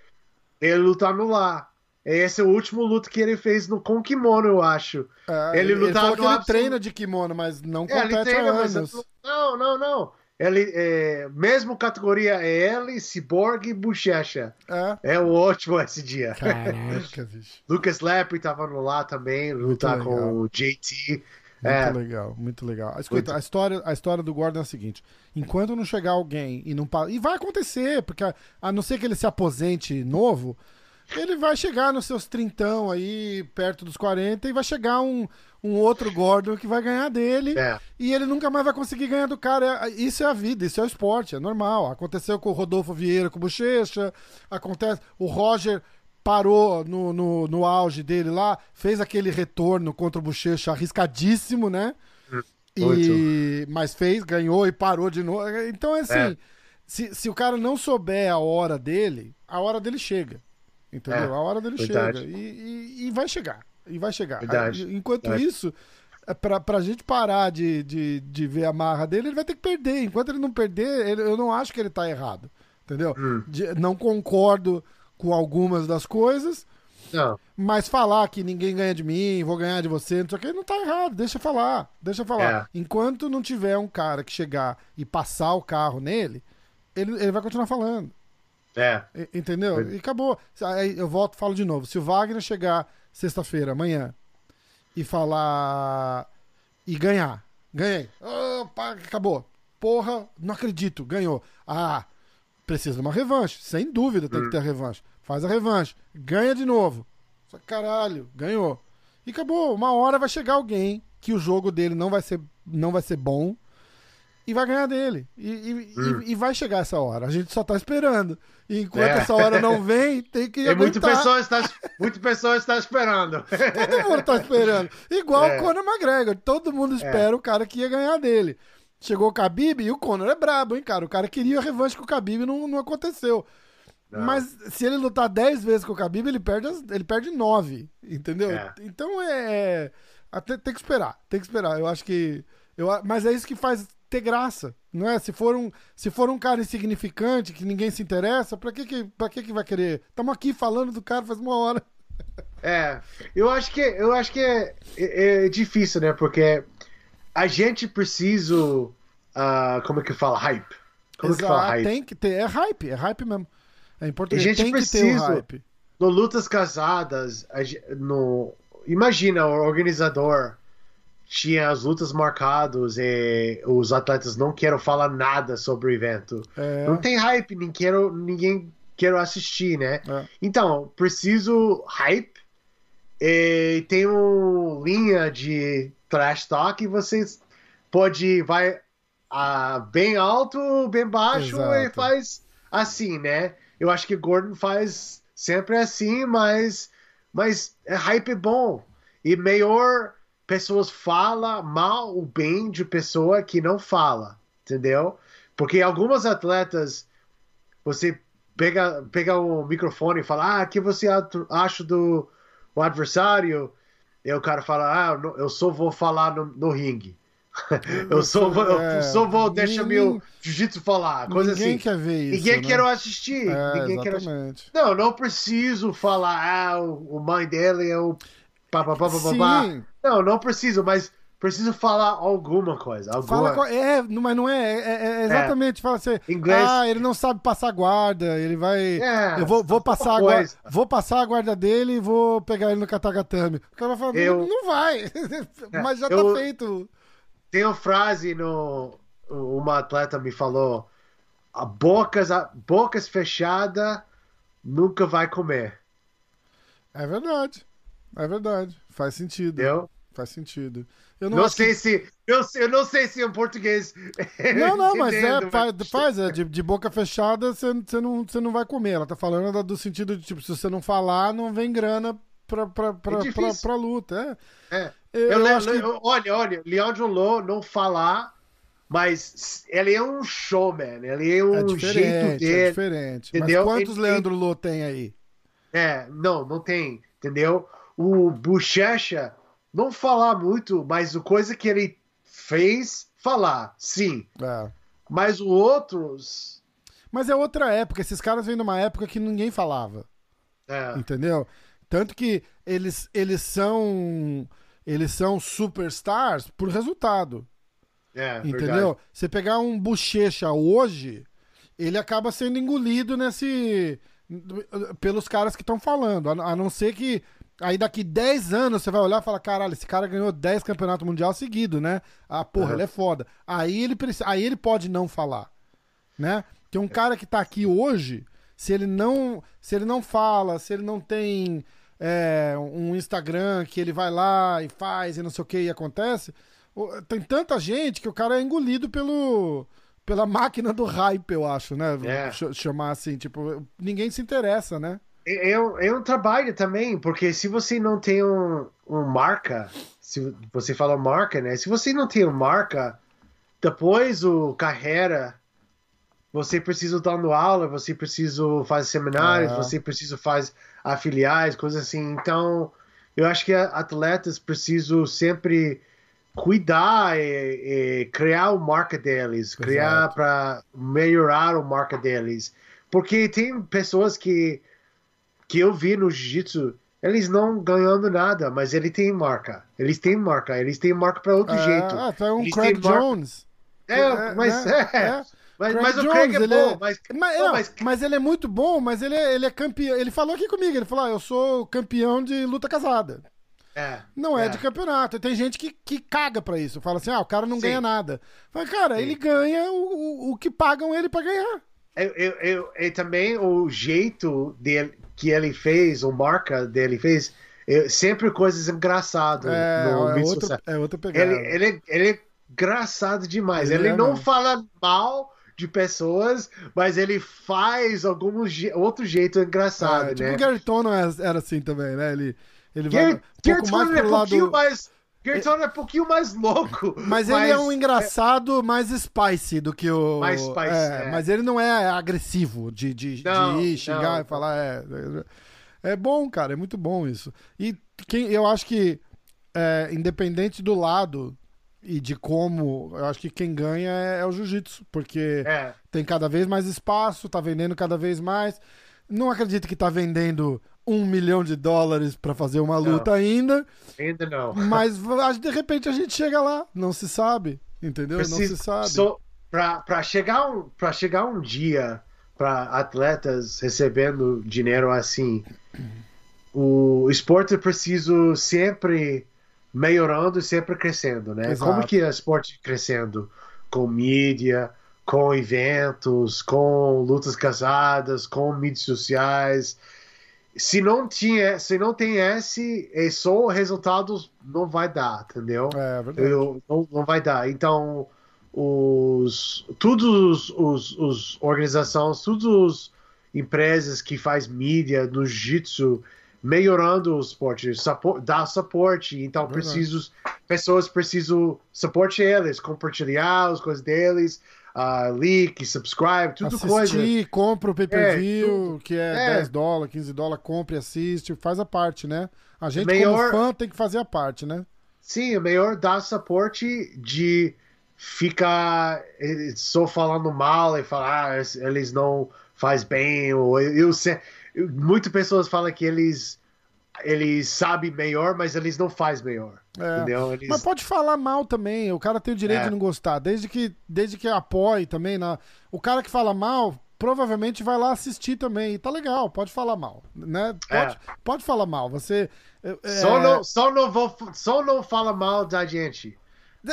Speaker 2: Ele lutando lá. Esse é o último luto que ele fez no, com kimono, eu acho.
Speaker 1: É, ele lutava ele, ele, ele treina de kimono, mas não é, compete há anos.
Speaker 2: Não, não, não. Ele, é, mesmo categoria é ele, Cyborg e Bochecha.
Speaker 1: É.
Speaker 2: É o ótimo esse dia.
Speaker 1: Caraca, [laughs] bicho.
Speaker 2: Lucas Lepre tava lá também, lutar com o JT.
Speaker 1: Muito
Speaker 2: É.
Speaker 1: legal, muito legal. Escuta,
Speaker 2: Muito.
Speaker 1: a história, a história do Gordon é a seguinte: enquanto não chegar alguém e não e vai acontecer, porque a, a não ser que ele se aposente novo, ele vai chegar nos seus trintão aí, perto dos 40, e vai chegar um, um outro Gordon que vai ganhar dele.
Speaker 2: É.
Speaker 1: E ele nunca mais vai conseguir ganhar do cara. Isso é a vida, isso é o esporte, é normal. Aconteceu com o Rodolfo Vieira com o Bochecha, acontece. O Roger parou no, no, no auge dele lá, fez aquele retorno contra o Bochecha arriscadíssimo, né? E, mas fez, ganhou e parou de novo. Então, é assim,
Speaker 2: É.
Speaker 1: se, se o cara não souber a hora dele, a hora dele chega. Entendeu?
Speaker 2: É,
Speaker 1: a hora dele
Speaker 2: verdade.
Speaker 1: chega. E, e- e vai chegar. E vai chegar.
Speaker 2: Verdade,
Speaker 1: Enquanto
Speaker 2: verdade.
Speaker 1: isso, é pra, pra gente parar de, de, de ver a marra dele, ele vai ter que perder. Enquanto ele não perder, ele- eu não acho que ele tá errado. Entendeu?
Speaker 2: Hum.
Speaker 1: De- não concordo com algumas das coisas,
Speaker 2: Não,
Speaker 1: mas falar que ninguém ganha de mim, vou ganhar de você, não sei o que, não tá errado. Deixa eu falar. Deixa falar.
Speaker 2: É.
Speaker 1: Enquanto não tiver um cara que chegar e passar o carro nele, ele, ele vai continuar falando.
Speaker 2: É.
Speaker 1: Entendeu?
Speaker 2: Foi.
Speaker 1: E acabou. Aí eu volto e falo de novo. Se o Wagner chegar sexta-feira, amanhã, e falar. e ganhar. Ganhei. Opa, acabou. Porra, não acredito. Ganhou. Ah, precisa de uma revanche. Sem dúvida tem que ter a revanche. Faz a revanche. Ganha de novo. Só Caralho, ganhou. E acabou. Uma hora vai chegar alguém que o jogo dele não vai ser, não vai ser bom e vai ganhar dele. E, e- e- e vai chegar essa hora. A gente só tá esperando. E enquanto
Speaker 2: É.
Speaker 1: essa hora não vem, tem que
Speaker 2: E muita pessoa está, muita pessoa está esperando.
Speaker 1: Todo mundo tá esperando. Igual [laughs]
Speaker 2: É.
Speaker 1: o Conor McGregor. Todo mundo espera o cara que ia ganhar dele. Chegou o Khabib e o Conor é brabo, hein, cara? O cara queria a revanche com o Khabib e não, não aconteceu.
Speaker 2: Não.
Speaker 1: Mas se ele lutar 10 vezes com o Khabib, ele perde, as- ele perde 9, entendeu?
Speaker 2: É.
Speaker 1: Então é... Até, tem que esperar, tem que esperar. Eu acho que... Eu, mas é isso que faz ter graça, não é? Se for um, se for um cara insignificante, que ninguém se interessa, pra que que, pra que, que vai querer? Estamos aqui falando do cara faz uma hora.
Speaker 2: É, eu acho que eu acho que é, é- é difícil, né? Porque a gente precisa, ah, como é que fala, hype. Como é que fala
Speaker 1: Exato,
Speaker 2: hype?
Speaker 1: tem que ter. É hype, é hype mesmo. É português,
Speaker 2: A gente
Speaker 1: tem que ter o
Speaker 2: precisa.
Speaker 1: hype.
Speaker 2: No lutas casadas, no imagina o organizador tinha as lutas marcadas e os atletas não querem falar nada sobre o evento.
Speaker 1: É,
Speaker 2: Não tem hype, nem quero, ninguém quer assistir, né?
Speaker 1: É.
Speaker 2: Então, preciso hype e tem uma linha de trash talk e vocês pode vai ah, bem alto, bem baixo e
Speaker 1: Exato.
Speaker 2: faz assim, né? Eu acho que Gordon faz sempre assim, mas mas é hype bom e melhor pessoas fala mal ou bem de pessoa que não fala, entendeu? Porque algumas atletas você pega pega o microfone e fala ah, o que você acha do o adversário? E o cara fala ah, eu eu só vou falar no, no ringue. [laughs] eu só vou, eu
Speaker 1: É,
Speaker 2: só vou deixar
Speaker 1: ninguém-
Speaker 2: meu jiu-jitsu falar, coisa
Speaker 1: Ninguém
Speaker 2: assim.
Speaker 1: quer ver isso.
Speaker 2: Ninguém
Speaker 1: né?
Speaker 2: quer assistir.
Speaker 1: É,
Speaker 2: Ninguém quer assistir.
Speaker 1: exatamente.
Speaker 2: Não, não preciso falar, ah, o, o mãe dele é o pá, pá, pá.
Speaker 1: Sim,
Speaker 2: Não, não preciso, mas preciso falar alguma coisa.
Speaker 1: fala
Speaker 2: Alguma...
Speaker 1: co- é, mas não é, é, é exatamente, fala assim,
Speaker 2: Inglês.
Speaker 1: ah, ele não sabe passar guarda, ele vai,
Speaker 2: É,
Speaker 1: eu vou, vou passar a guarda, vou passar a guarda dele e vou pegar ele no katagatame. O cara vai falar,
Speaker 2: Eu-
Speaker 1: não, não vai, [laughs] mas já
Speaker 2: eu-
Speaker 1: tá feito.
Speaker 2: Tem uma frase no. Uma atleta me falou: a bocas, a bocas fechada nunca vai comer.
Speaker 1: É verdade, é verdade, faz sentido,
Speaker 2: Entendeu?
Speaker 1: faz sentido. Eu não,
Speaker 2: Não,
Speaker 1: acho que-
Speaker 2: sei se. Eu, sei- eu não sei se em português.
Speaker 1: Não, não, mas
Speaker 2: entendo,
Speaker 1: é, faz, faz é, de, de boca fechada você não, você não vai comer. Ela tá falando do sentido de, tipo, se você não falar, não vem grana pra, pra, pra,
Speaker 2: É
Speaker 1: pra, pra luta. É.
Speaker 2: É.
Speaker 1: Eu,
Speaker 2: Eu,
Speaker 1: que-
Speaker 2: Olha, olha, Leandro Lô não falar, mas ele é um showman, ele é um
Speaker 1: É
Speaker 2: jeito
Speaker 1: diferente, é
Speaker 2: dele.
Speaker 1: diferente.
Speaker 2: entendeu?
Speaker 1: Mas quantos
Speaker 2: E-
Speaker 1: Leandro Lô tem aí?
Speaker 2: É, não, não tem, entendeu? O Bochecha não falar muito, mas a coisa que ele fez, falar, sim.
Speaker 1: É.
Speaker 2: Mas os outros,
Speaker 1: Mas é outra época. Esses caras vêm de uma época que ninguém falava.
Speaker 2: é,
Speaker 1: Entendeu? Tanto que eles, eles são. Eles são superstars por resultado.
Speaker 2: É,
Speaker 1: entendeu?
Speaker 2: verdade.
Speaker 1: Você pegar um bochecha hoje, ele acaba sendo engolido nesse. pelos caras que estão falando. A não ser que. Aí daqui 10 anos você vai olhar e falar: caralho, esse cara ganhou 10 campeonatos mundial seguido, né? Ah, porra,
Speaker 2: Uhum.
Speaker 1: ele é foda. Aí ele, preci- aí ele pode não falar, né? Tem um cara que tá aqui hoje, se ele não, se ele não fala, se ele não tem é, um Instagram que ele vai lá e faz e não sei o que e acontece, tem tanta gente que o cara é engolido pelo pela máquina do hype, eu acho, né?
Speaker 2: É.
Speaker 1: Ch- chamar assim, tipo, ninguém se interessa, né?
Speaker 2: É, um, é um trabalho também, porque se você não tem um, um marca, se você fala marca, né? Se você não tem uma marca, depois o carreira, você precisa dando aula, você precisa fazer seminários,
Speaker 1: É.
Speaker 2: você precisa fazer afiliados, coisas assim. Então, eu acho que atletas precisam sempre cuidar e, e criar a marca deles, criar para melhorar a marca deles. Porque tem pessoas que que eu vi no jiu-jitsu, eles não ganhando nada, mas ele tem marca. Eles têm marca, eles têm marca para outro
Speaker 1: É,
Speaker 2: jeito.
Speaker 1: Ah, tá um
Speaker 2: Eles
Speaker 1: Craig Jones.
Speaker 2: É,
Speaker 1: É,
Speaker 2: mas
Speaker 1: né?
Speaker 2: é.
Speaker 1: É.
Speaker 2: Mas, mas o
Speaker 1: Jones,
Speaker 2: Craig é
Speaker 1: ele
Speaker 2: bom,
Speaker 1: é-
Speaker 2: mas,
Speaker 1: Mas,
Speaker 2: não, mas-
Speaker 1: mas ele é muito bom, mas ele é, ele é campeão. Ele falou aqui comigo, ele falou: ah, eu sou campeão de luta casada.
Speaker 2: é,
Speaker 1: Não é,
Speaker 2: é.
Speaker 1: de campeonato. Tem gente que, que caga pra isso. Fala assim: ah, o cara não
Speaker 2: Sim.
Speaker 1: ganha nada. Fala, cara,
Speaker 2: Sim.
Speaker 1: ele ganha o, o, o que pagam ele pra ganhar.
Speaker 2: Eu, eu, eu, e também o jeito dele, que ele fez, o marca dele fez, é sempre coisas engraçadas
Speaker 1: É,
Speaker 2: no
Speaker 1: é, outro, é outra pegada.
Speaker 2: Ele, ele, ele é engraçado demais.
Speaker 1: Ele
Speaker 2: Ele,
Speaker 1: é,
Speaker 2: não fala mal de pessoas, mas ele faz algum je- outro jeito engraçado,
Speaker 1: É, tipo
Speaker 2: né?
Speaker 1: o Gary Tonon era, assim também, né? Ele, ele vai
Speaker 2: Gary,
Speaker 1: um
Speaker 2: Gary
Speaker 1: pouco mais
Speaker 2: é
Speaker 1: pro
Speaker 2: um pouquinho
Speaker 1: lado.
Speaker 2: mais. Turner é um pouquinho mais louco.
Speaker 1: Mas ele é um engraçado mais spicy do que o.
Speaker 2: Mais spicy,
Speaker 1: é,
Speaker 2: é.
Speaker 1: Mas ele não é agressivo de, de,
Speaker 2: Não,
Speaker 1: de ir xingar
Speaker 2: não.
Speaker 1: e falar. É, é, é bom, cara, é muito bom isso. E quem, eu acho que, é, independente do lado e de como, eu acho que quem ganha é, é o jiu-jitsu, porque
Speaker 2: É,
Speaker 1: tem cada vez mais espaço, tá vendendo cada vez mais. Não acredito que tá vendendo um milhão de dólares pra fazer uma luta ainda.
Speaker 2: ainda não. [laughs]
Speaker 1: Mas de repente a gente chega lá, não se sabe, entendeu? não se
Speaker 2: Preciso-
Speaker 1: sabe.
Speaker 2: so- pra, pra, chegar um, pra chegar um dia para atletas recebendo dinheiro assim, o esporte precisa sempre melhorando e sempre crescendo, né?
Speaker 1: Exato.
Speaker 2: Como que é o esporte crescendo? Com mídia, com eventos, com lutas casadas, com mídias sociais. Se não tinha, se não tem esse, é só resultados não vai dar, entendeu?
Speaker 1: É verdade.
Speaker 2: Eu- não, não vai dar. Então, os, todos os, os, os organizações, todas as empresas que faz mídia no jiu-jitsu, melhorando o esporte, support, dar suporte. Então, preciso, pessoas precisam suporte eles, compartilhar as coisas deles, uh, leak, subscribe, tudo coisa.
Speaker 1: Assistir, compra o pay-per-view,
Speaker 2: É,
Speaker 1: que é,
Speaker 2: É.
Speaker 1: 10 dólares, 15 dólares, compra e assiste, faz a parte, né? A gente,
Speaker 2: Melhor-
Speaker 1: como fã, tem que fazer a parte, né?
Speaker 2: Sim, é melhor dar suporte de ficar eh, só falando mal e falar ah, es- eles não faz bem ou eu, eu sei eu- muitas pessoas falam que eles eles sabem melhor mas eles não faz melhor
Speaker 1: É.
Speaker 2: entendeu eles,
Speaker 1: Mas pode falar mal também, o cara tem o direito
Speaker 2: É.
Speaker 1: de não gostar, desde que, desde que apoie também. Na... O cara que fala mal, provavelmente vai lá assistir também, e tá legal, pode falar mal, né? Pode, pode falar mal, você... é,
Speaker 2: só não só não vou só não fala mal da gente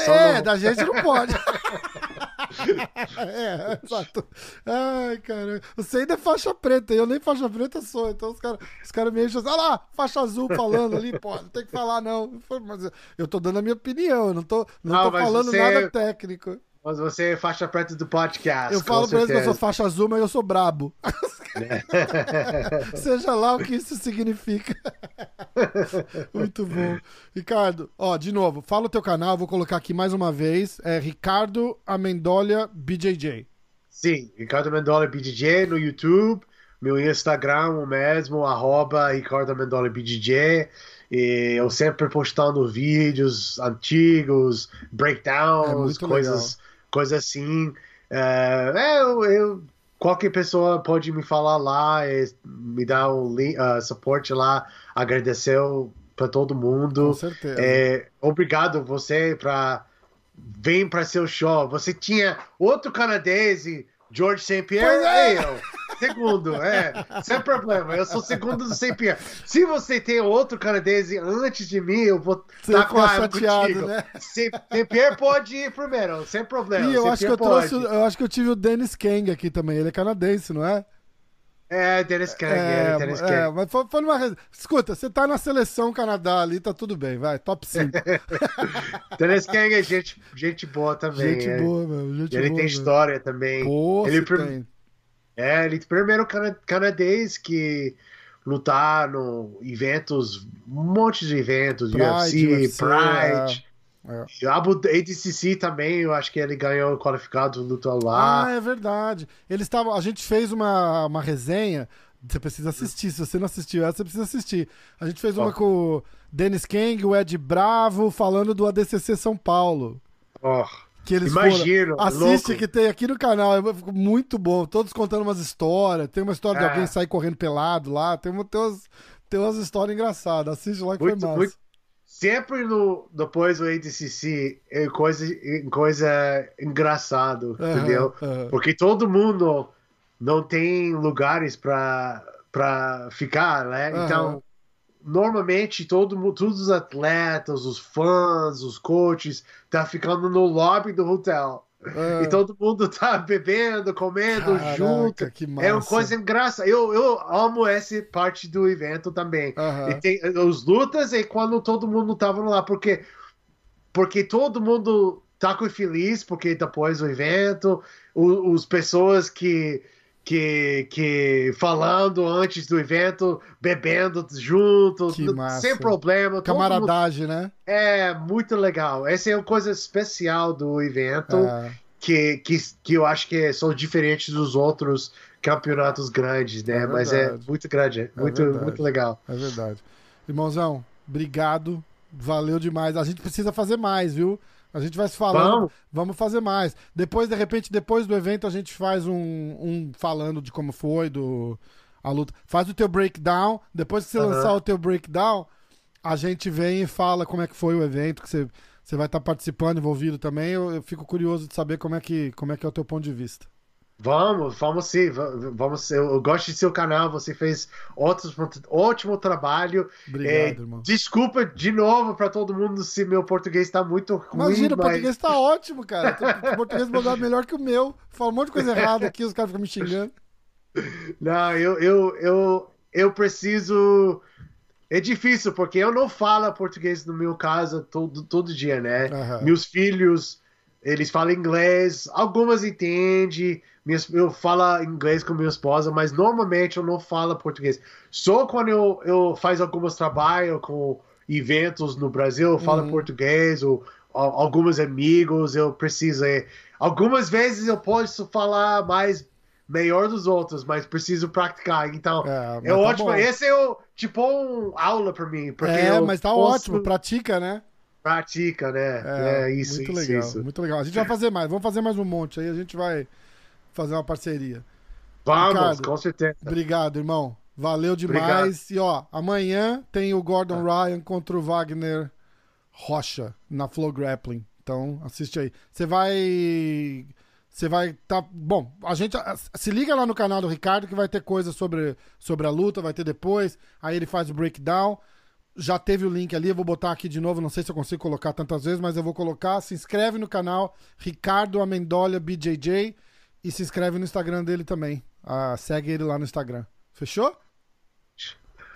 Speaker 1: É,
Speaker 2: não-
Speaker 1: da gente não pode. [laughs] é, exato. Ai, cara. Você ainda é faixa preta, eu nem faixa preta sou. Então os caras os cara me enchem. Olha lá, faixa azul falando ali, pô, não tem que falar, não. Mas eu tô dando a minha opinião, eu não tô, não
Speaker 2: Não,
Speaker 1: tô falando
Speaker 2: você-
Speaker 1: nada técnico.
Speaker 2: Mas você é faixa preta do podcast
Speaker 1: Eu falo pra eles que eu sou faixa azul, mas eu sou brabo. [laughs] Seja lá o que isso significa. [laughs] Muito bom. Ricardo, ó, de novo, fala o teu canal, vou colocar aqui mais uma vez. É Ricardo Amendolia BJJ.
Speaker 2: Sim, Ricardo Mendola BDJ no YouTube, meu Instagram o mesmo, arroba Ricardo Mendola BDJ. E eu sempre postando vídeos antigos,
Speaker 1: É
Speaker 2: breakdowns,
Speaker 1: muito
Speaker 2: coisas, coisas assim. É, é, eu, eu- qualquer pessoa pode me falar lá, e me dar um link, uh, suporte lá, agradecer para todo mundo.
Speaker 1: Com certeza.
Speaker 2: É, obrigado você para vem para seu show. Você tinha outro canadense, George St. Pierre, é. eu. Segundo, é, sem problema. Eu sou segundo do St. Pierre. Se você tem outro canadense antes de mim, eu vou estar com a contigo. Né? St. Pierre pode ir primeiro, sem problema.
Speaker 1: E eu acho que eu trouxe, eu acho que eu tive o Dennis Kang aqui também. Ele é canadense, não é?
Speaker 2: É, Dennis Kang, é, é, Dennis
Speaker 1: Kang. É, mas foi, foi numa. Escuta, você tá na seleção Canadá ali, tá tudo bem, vai, top 5. [laughs]
Speaker 2: Dennis Kang é gente, gente boa também.
Speaker 1: Gente é. boa, meu. Gente
Speaker 2: ele
Speaker 1: boa,
Speaker 2: tem história também.
Speaker 1: Pô,
Speaker 2: ele
Speaker 1: prim... tem.
Speaker 2: É, ele é primeiro cana canadense que lutar no eventos, um monte de eventos, Pride, UFC, UFC Pride. É. É. A ADCC também, eu acho que ele ganhou o qualificado, lutou lá.
Speaker 1: Ah, é verdade. Eles estavam. A gente fez uma, uma resenha. Você precisa assistir. Se você não assistiu essa, você precisa assistir. A gente fez uma oh. com o Dennis Kang, o Ed Bravo, falando do ADCC São Paulo.
Speaker 2: Oh.
Speaker 1: Que eles
Speaker 2: Imagino,
Speaker 1: foram. Assiste louco. que tem aqui no canal, é muito bom. Todos contando umas histórias. Tem uma história é. de alguém sair correndo pelado lá. Tem, tem, umas, tem umas histórias engraçadas. Assiste lá que muito, foi massa. Muito,
Speaker 2: sempre no, depois do ADCC é coisa, coisa engraçado, entendeu? Porque todo mundo não tem lugares para para ficar, né? Então, normalmente todo todos os atletas, os fãs, os coaches tá ficando no lobby do hotel. É. E todo mundo tá bebendo, comendo Caraca, junto. É uma coisa engraçada. Eu, eu amo essa parte do evento também. Uhum. E tem os lutas e quando todo mundo tava lá, porque porque todo mundo tá com feliz porque depois do evento, os, os pessoas que que, que falando antes do evento, bebendo juntos, sem problema.
Speaker 1: Camaradagem, mundo... né?
Speaker 2: É, muito legal. Essa é uma coisa especial do evento. É. Que, que, que eu acho que são diferentes dos outros campeonatos grandes, né? É Mas é muito grande, é muito, é muito legal.
Speaker 1: É verdade. Irmãozão, obrigado. Valeu demais. A gente precisa fazer mais, viu? A gente vai se falando, vamos. vamos fazer mais. Depois, de repente, depois do evento, a gente faz um, um falando de como foi do, a luta. Faz o teu breakdown. Depois que você uhum. lançar o teu breakdown, a gente vem e fala como é que foi o evento, que você, você vai estar participando, envolvido também. Eu, eu fico curioso de saber como é, que, como é que é o teu ponto de vista.
Speaker 2: Vamos, vamos sim, vamos. Eu gosto de seu canal, você fez outro, ótimo trabalho.
Speaker 1: Obrigado, é, irmão.
Speaker 2: Desculpa de novo para todo mundo se meu português está muito ruim.
Speaker 1: Imagina, mas... o português está ótimo, cara. O português mandou melhor que o meu. Fala um monte de coisa errada aqui, os caras ficam me xingando. [laughs]
Speaker 2: Não, eu, eu, eu, eu preciso. É difícil, porque eu não falo português no meu caso todo, todo dia, né? Uhum. Meus filhos, eles falam inglês, algumas entendem eu falo inglês com minha esposa, mas normalmente eu não falo português. Só quando eu, eu faço alguns trabalhos com eventos no Brasil, eu falo uhum. português, ou, ou, alguns amigos, eu preciso. É, algumas vezes eu posso falar mais melhor dos outros, mas preciso praticar. Então, é, é tá ótimo. Bom. Esse é o, tipo um aula para mim. Porque
Speaker 1: é, mas tá posso... ótimo, pratica, né?
Speaker 2: Pratica, né? É, é isso,
Speaker 1: muito
Speaker 2: isso,
Speaker 1: legal,
Speaker 2: isso.
Speaker 1: muito legal. A gente vai fazer mais, vamos fazer mais um monte aí, a gente vai fazer uma parceria.
Speaker 2: Vamos, Ricardo, com certeza.
Speaker 1: Obrigado, irmão. Valeu demais. Obrigado. E ó, amanhã tem o Gordon ah. Ryan contra o Wagner Rocha na Flow Grappling. Então, assiste aí. Você vai. Você vai tá bom. A gente se liga lá no canal do Ricardo que vai ter coisa sobre, sobre a luta, vai ter depois. Aí ele faz o breakdown. Já teve o link ali, eu vou botar aqui de novo. Não sei se eu consigo colocar tantas vezes, mas eu vou colocar. Se inscreve no canal Ricardo Amendola BJJ. E se inscreve no Instagram dele também. Ah, segue ele lá no Instagram. Fechou?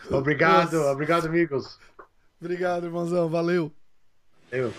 Speaker 2: Obrigado, obrigado, amigos.
Speaker 1: Obrigado, irmãozão. Valeu.
Speaker 2: Valeu.